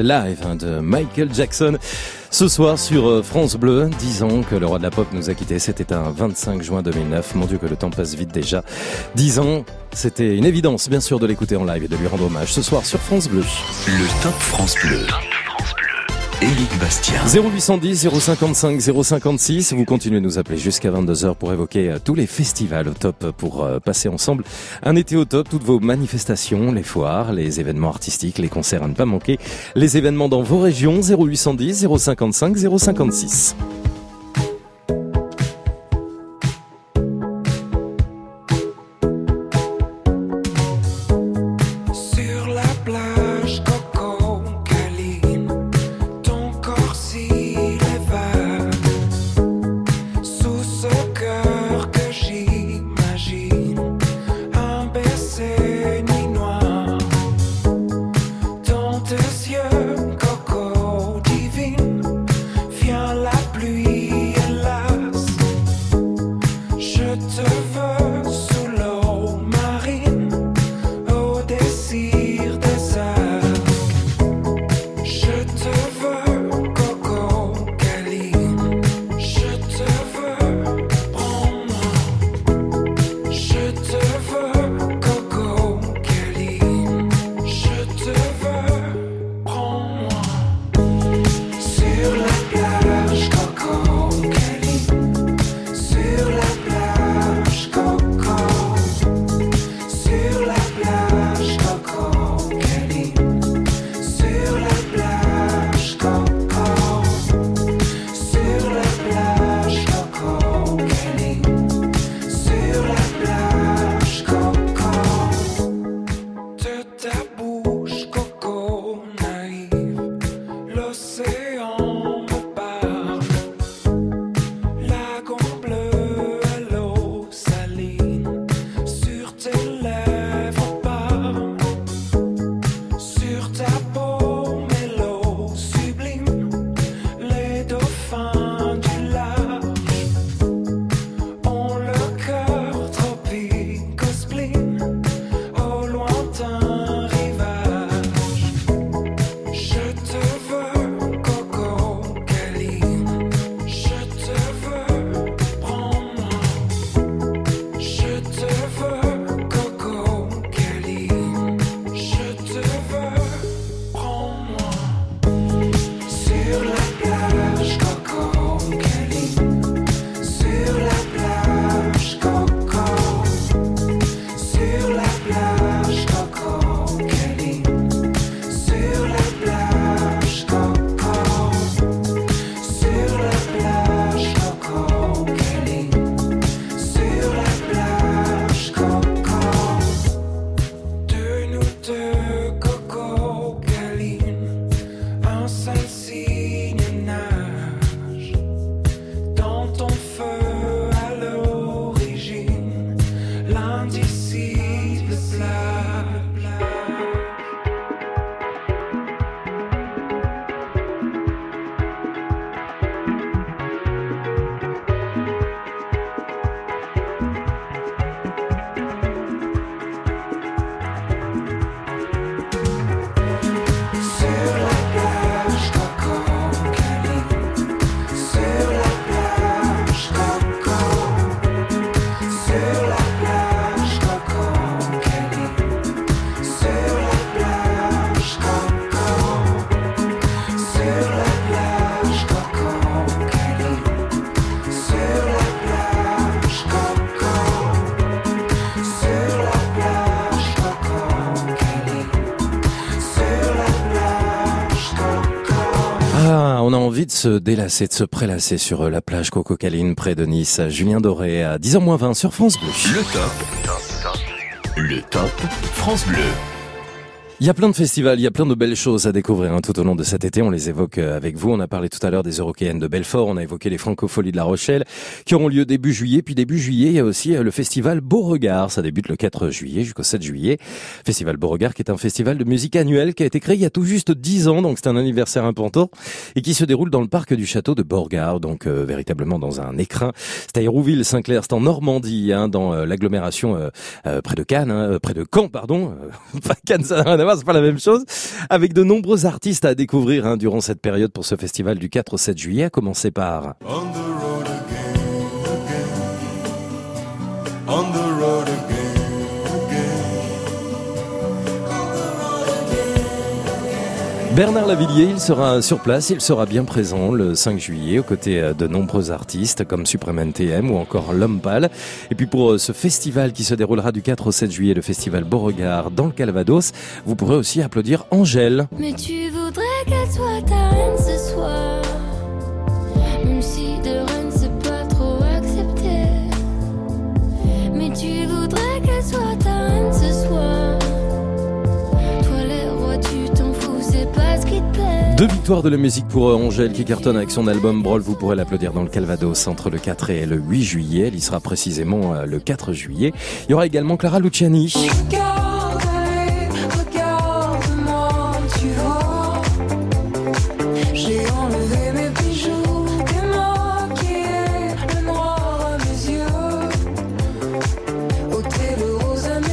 Live hein, de Michael Jackson. Ce soir sur euh, France Bleu, 10 ans que le roi de la pop nous a quittés. C'était un 25 juin 2009. Mon Dieu que le temps passe vite déjà. 10 ans, c'était une évidence bien sûr de l'écouter en live et de lui rendre hommage. Ce soir sur France Bleu. Le Top France Bleu. Éric Bastien. 0810 055 056. Vous continuez de nous appeler jusqu'à 22h pour évoquer euh, tous les festivals au top pour euh, passer ensemble un été au top. Toutes vos manifestations, les foires, les événements artistiques, les concerts à ne pas manquer. Les événements dans vos régions 0810 055 056. Se délasser, de se prélasser sur euh, la plage Coco Caline près de Nice. Julien Doré à 10h20 sur France Bleu. Le top. Le top France Bleu. Il y a plein de festivals, il y a plein de belles choses à découvrir hein, tout au long de cet été. On les évoque euh, avec vous. On a parlé tout à l'heure des Eurokéennes de Belfort. On a évoqué les Francopholies de La Rochelle qui auront lieu début juillet. Puis début juillet, il y a aussi euh, le festival Beauregard. Ça débute le 4 juillet jusqu'au 7 juillet. Festival Beauregard qui est un festival de musique annuel qui a été créé il y a tout juste 10 ans. Donc c'est un anniversaire important et qui se déroule dans le parc du château de Beauregard. Donc euh, véritablement dans un écrin. C'est à Hérouville, Saint-Clair. C'est en Normandie, hein, dans euh, l'agglomération euh, près de Cannes, hein, près de Caen, pardon. pas Cannes, ça n'a rien à voir. C'est pas la même chose. Avec de nombreux artistes à découvrir hein, durant cette période pour ce festival du 4 au 7 juillet, à commencer par... Bernard Lavillier, il sera sur place, il sera bien présent le 5 juillet aux côtés euh, de nombreux artistes comme Supreme NTM ou encore L'Homme Pâle. Et puis pour euh, ce festival qui se déroulera du 4 au 7 juillet, le festival Beauregard dans le Calvados, vous pourrez aussi applaudir Angèle. Mais tu voudrais qu'elle soit ta reine ce soir. Même si c'est pas trop accepté. Mais tu voudrais qu'elle soit ta ce soir. Deux victoires de la musique pour euh, Angèle qui cartonne avec son album Brawl. Vous pourrez l'applaudir dans le Calvados entre le 4 et le 8 juillet. Elle y sera précisément euh, le 4 juillet. Il y aura également Clara Luciani.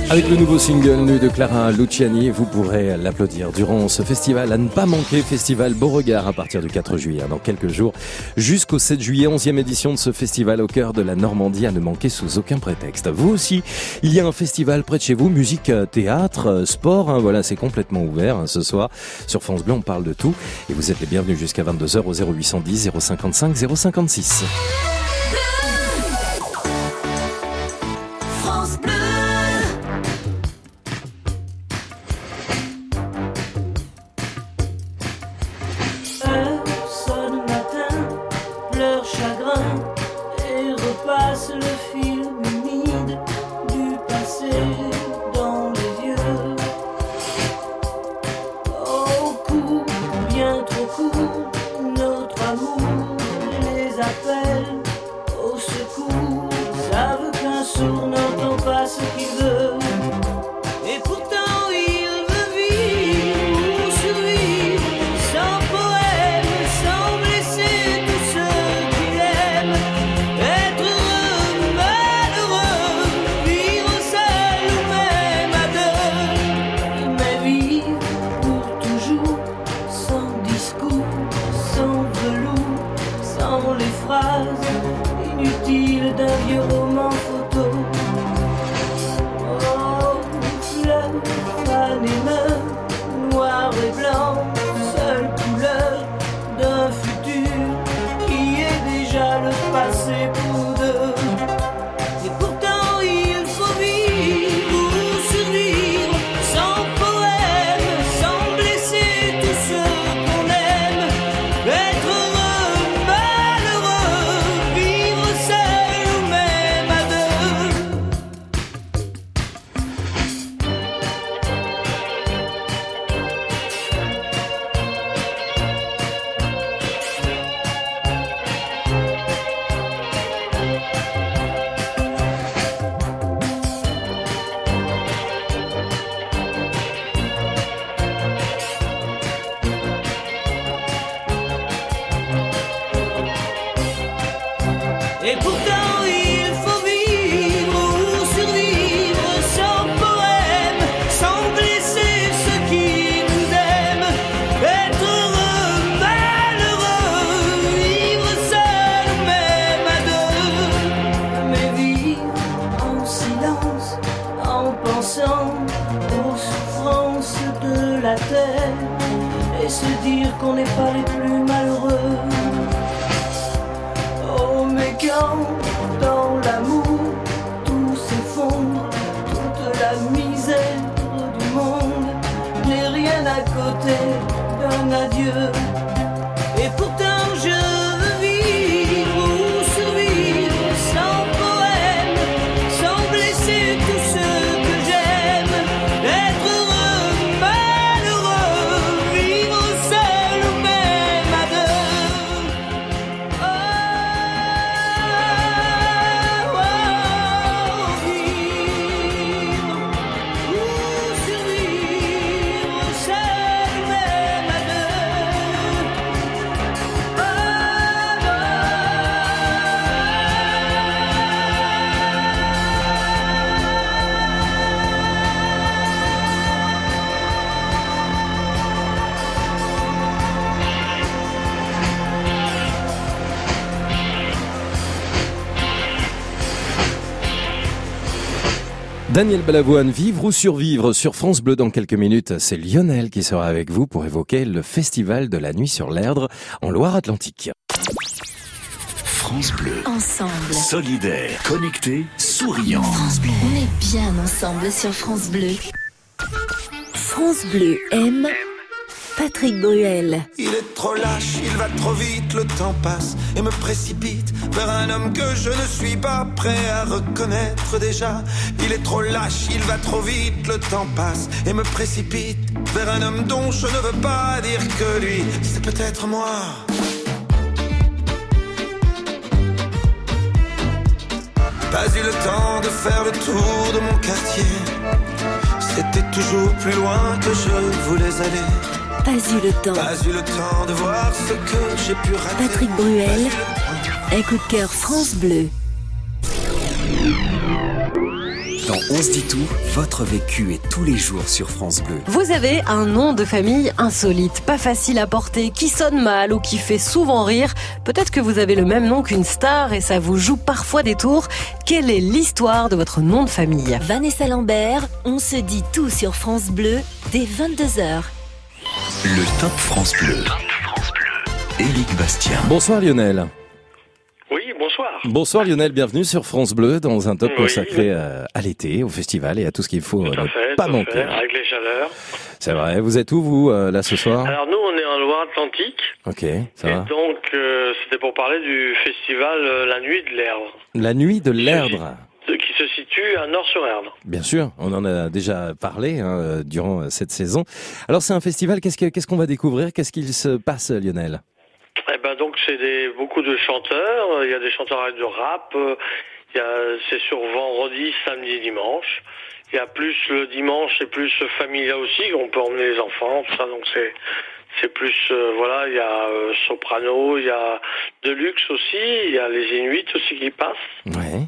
Avec le nouveau single nu de Clara Luciani, vous pourrez l'applaudir durant ce festival. À ne pas manquer, Festival Beauregard à partir du 4 juillet, hein, dans quelques jours, jusqu'au 7 juillet, 11e édition de ce festival au cœur de la Normandie, à ne manquer sous aucun prétexte. Vous aussi, il y a un festival près de chez vous, musique, euh, théâtre, euh, sport, hein, voilà, c'est complètement ouvert hein, ce soir. Sur France Bleu, on parle de tout. Et vous êtes les bienvenus jusqu'à 22h au 0810 055 056. N'entend pas Daniel Balavoine, vivre ou survivre sur France Bleu dans quelques minutes. C'est Lionel qui sera avec vous pour évoquer le festival de la nuit sur l'Erdre en Loire-Atlantique. France Bleu. Ensemble. Solidaire, connecté, souriant. On est bien ensemble sur France Bleu. France Bleu aime Patrick Bruel. Il est trop lâche, il va trop vite, le temps passe et me précipite vers un homme que je ne suis pas prêt à reconnaître déjà. Il est trop lâche, il va trop vite, le temps passe et me précipite vers un homme dont je ne veux pas dire que lui, c'est peut-être moi. Pas eu le temps de faire le tour de mon quartier. C'était toujours plus loin que je voulais aller. Pas eu le temps. Pas eu le temps de voir ce que j'ai pu rater. Patrick Bruel. Un coup de cœur France Bleu. Dans On se dit tout, votre vécu est tous les jours sur France Bleu. Vous avez un nom de famille insolite, pas facile à porter, qui sonne mal ou qui fait souvent rire. Peut-être que vous avez le même nom qu'une star et ça vous joue parfois des tours. Quelle est l'histoire de votre nom de famille Vanessa Lambert, on se dit tout sur France Bleu dès 22h. Le Top France Bleu. Éric Bastien. Bonsoir Lionel. Oui, bonsoir. Bonsoir Lionel, bienvenue sur France Bleu dans un top Oui. consacré euh, à l'été, au festival et à tout ce qu'il faut euh, Tout à ne fait, pas tout manquer. fait, avec les chaleurs. C'est vrai, vous êtes où vous euh, là ce soir? Alors nous, on est en Loire-Atlantique. Ok, ça Et va. donc, euh, c'était pour parler du festival euh, La Nuit de l'Erdre, La nuit de l'Erdre. qui se situe à Nord-sur-Erdre. Bien sûr, on en a déjà parlé hein, euh, durant euh, cette saison. Alors c'est un festival, qu'est-ce que- qu'est-ce qu'on va découvrir? Qu'est-ce qu'il se passe Lionel? Eh ben donc, c'est des, beaucoup de chanteurs. Il y a des chanteurs de rap. Il y a, c'est sur vendredi, samedi, dimanche. Il y a plus le dimanche, c'est plus familial aussi. On peut emmener les enfants, tout ça. Donc c'est c'est plus euh, voilà. Il y a euh, soprano, il y a Deluxe aussi. Il y a les Inuits aussi qui passent. Ouais.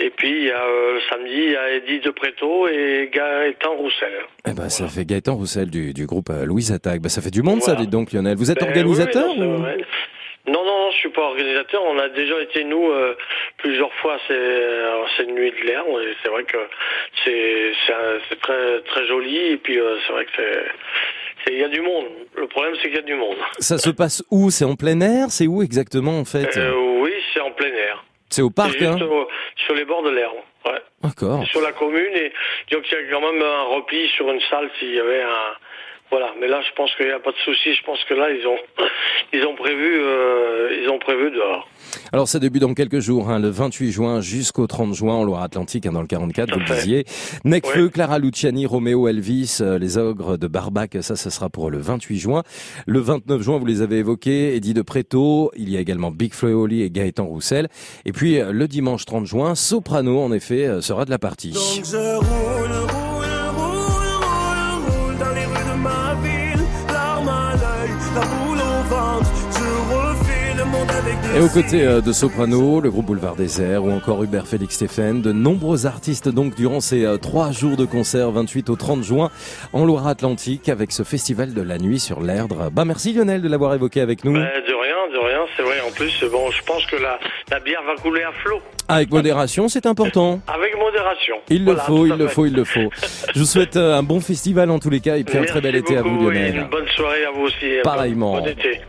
Et puis il y a euh, le samedi, il y a Eddie de Préto et Gaëtan Roussel. Eh ben, ça fait Gaëtan Roussel du, du groupe euh, Louise Attaque. Ben, ça fait du monde ça, dites donc Lionel. Vous êtes Ben, organisateur oui, non, vrai. Non, non, non, je suis pas organisateur. On a déjà été nous euh, plusieurs fois à ces, nuits de l'air. C'est vrai que c'est c'est très très joli. Et puis euh, c'est vrai que c'est c'est- il y a du monde. Le problème c'est qu'il y a du monde. Ça se passe où? C'est en plein air? C'est où exactement en fait? Euh, oui, c'est en plein air. C'est au parc hein au- sur les bords de l'air. Ouais. D'accord. Sur la commune et donc il y a quand même un repli sur une salle s'il y avait un voilà, mais là je pense qu'il n'y a pas de souci. Je pense que là ils ont ils ont prévu euh, ils ont prévu dehors. Alors ça débute dans quelques jours, hein, le 28 juin jusqu'au 30 juin en Loire-Atlantique, hein, dans le 44, vous le disiez. Necfeu, Clara Luciani, Roméo Elvis, euh, les ogres de Barbac, ça, ce sera pour le 28 juin. Le 29 juin, vous les avez évoqués, Eddie de Préto, il y a également Big Flo et Gaëtan Roussel. Et puis euh, le dimanche 30 juin, Soprano, en effet, euh, sera de la partie. Donc je roule, roule, roule, Et aux côtés euh, de Soprano, le groupe Boulevard Désert ou encore Hubert Félix Stéphane, de nombreux artistes donc durant ces euh, trois jours de concert 28 au 30 juin en Loire-Atlantique avec ce festival de la nuit sur l'Erdre. Bah merci Lionel de l'avoir évoqué avec nous. Ben, de rien, de rien, c'est vrai. En plus, bon, je pense que la, la bière va couler à flot. Avec modération, c'est important. Avec modération. Il le faut, il le fait. faut, il le faut. Je vous souhaite euh, un bon festival en tous les cas et puis un très bel été à vous beaucoup et Lionel. Une bonne soirée à vous aussi. Pareillement. Bon été.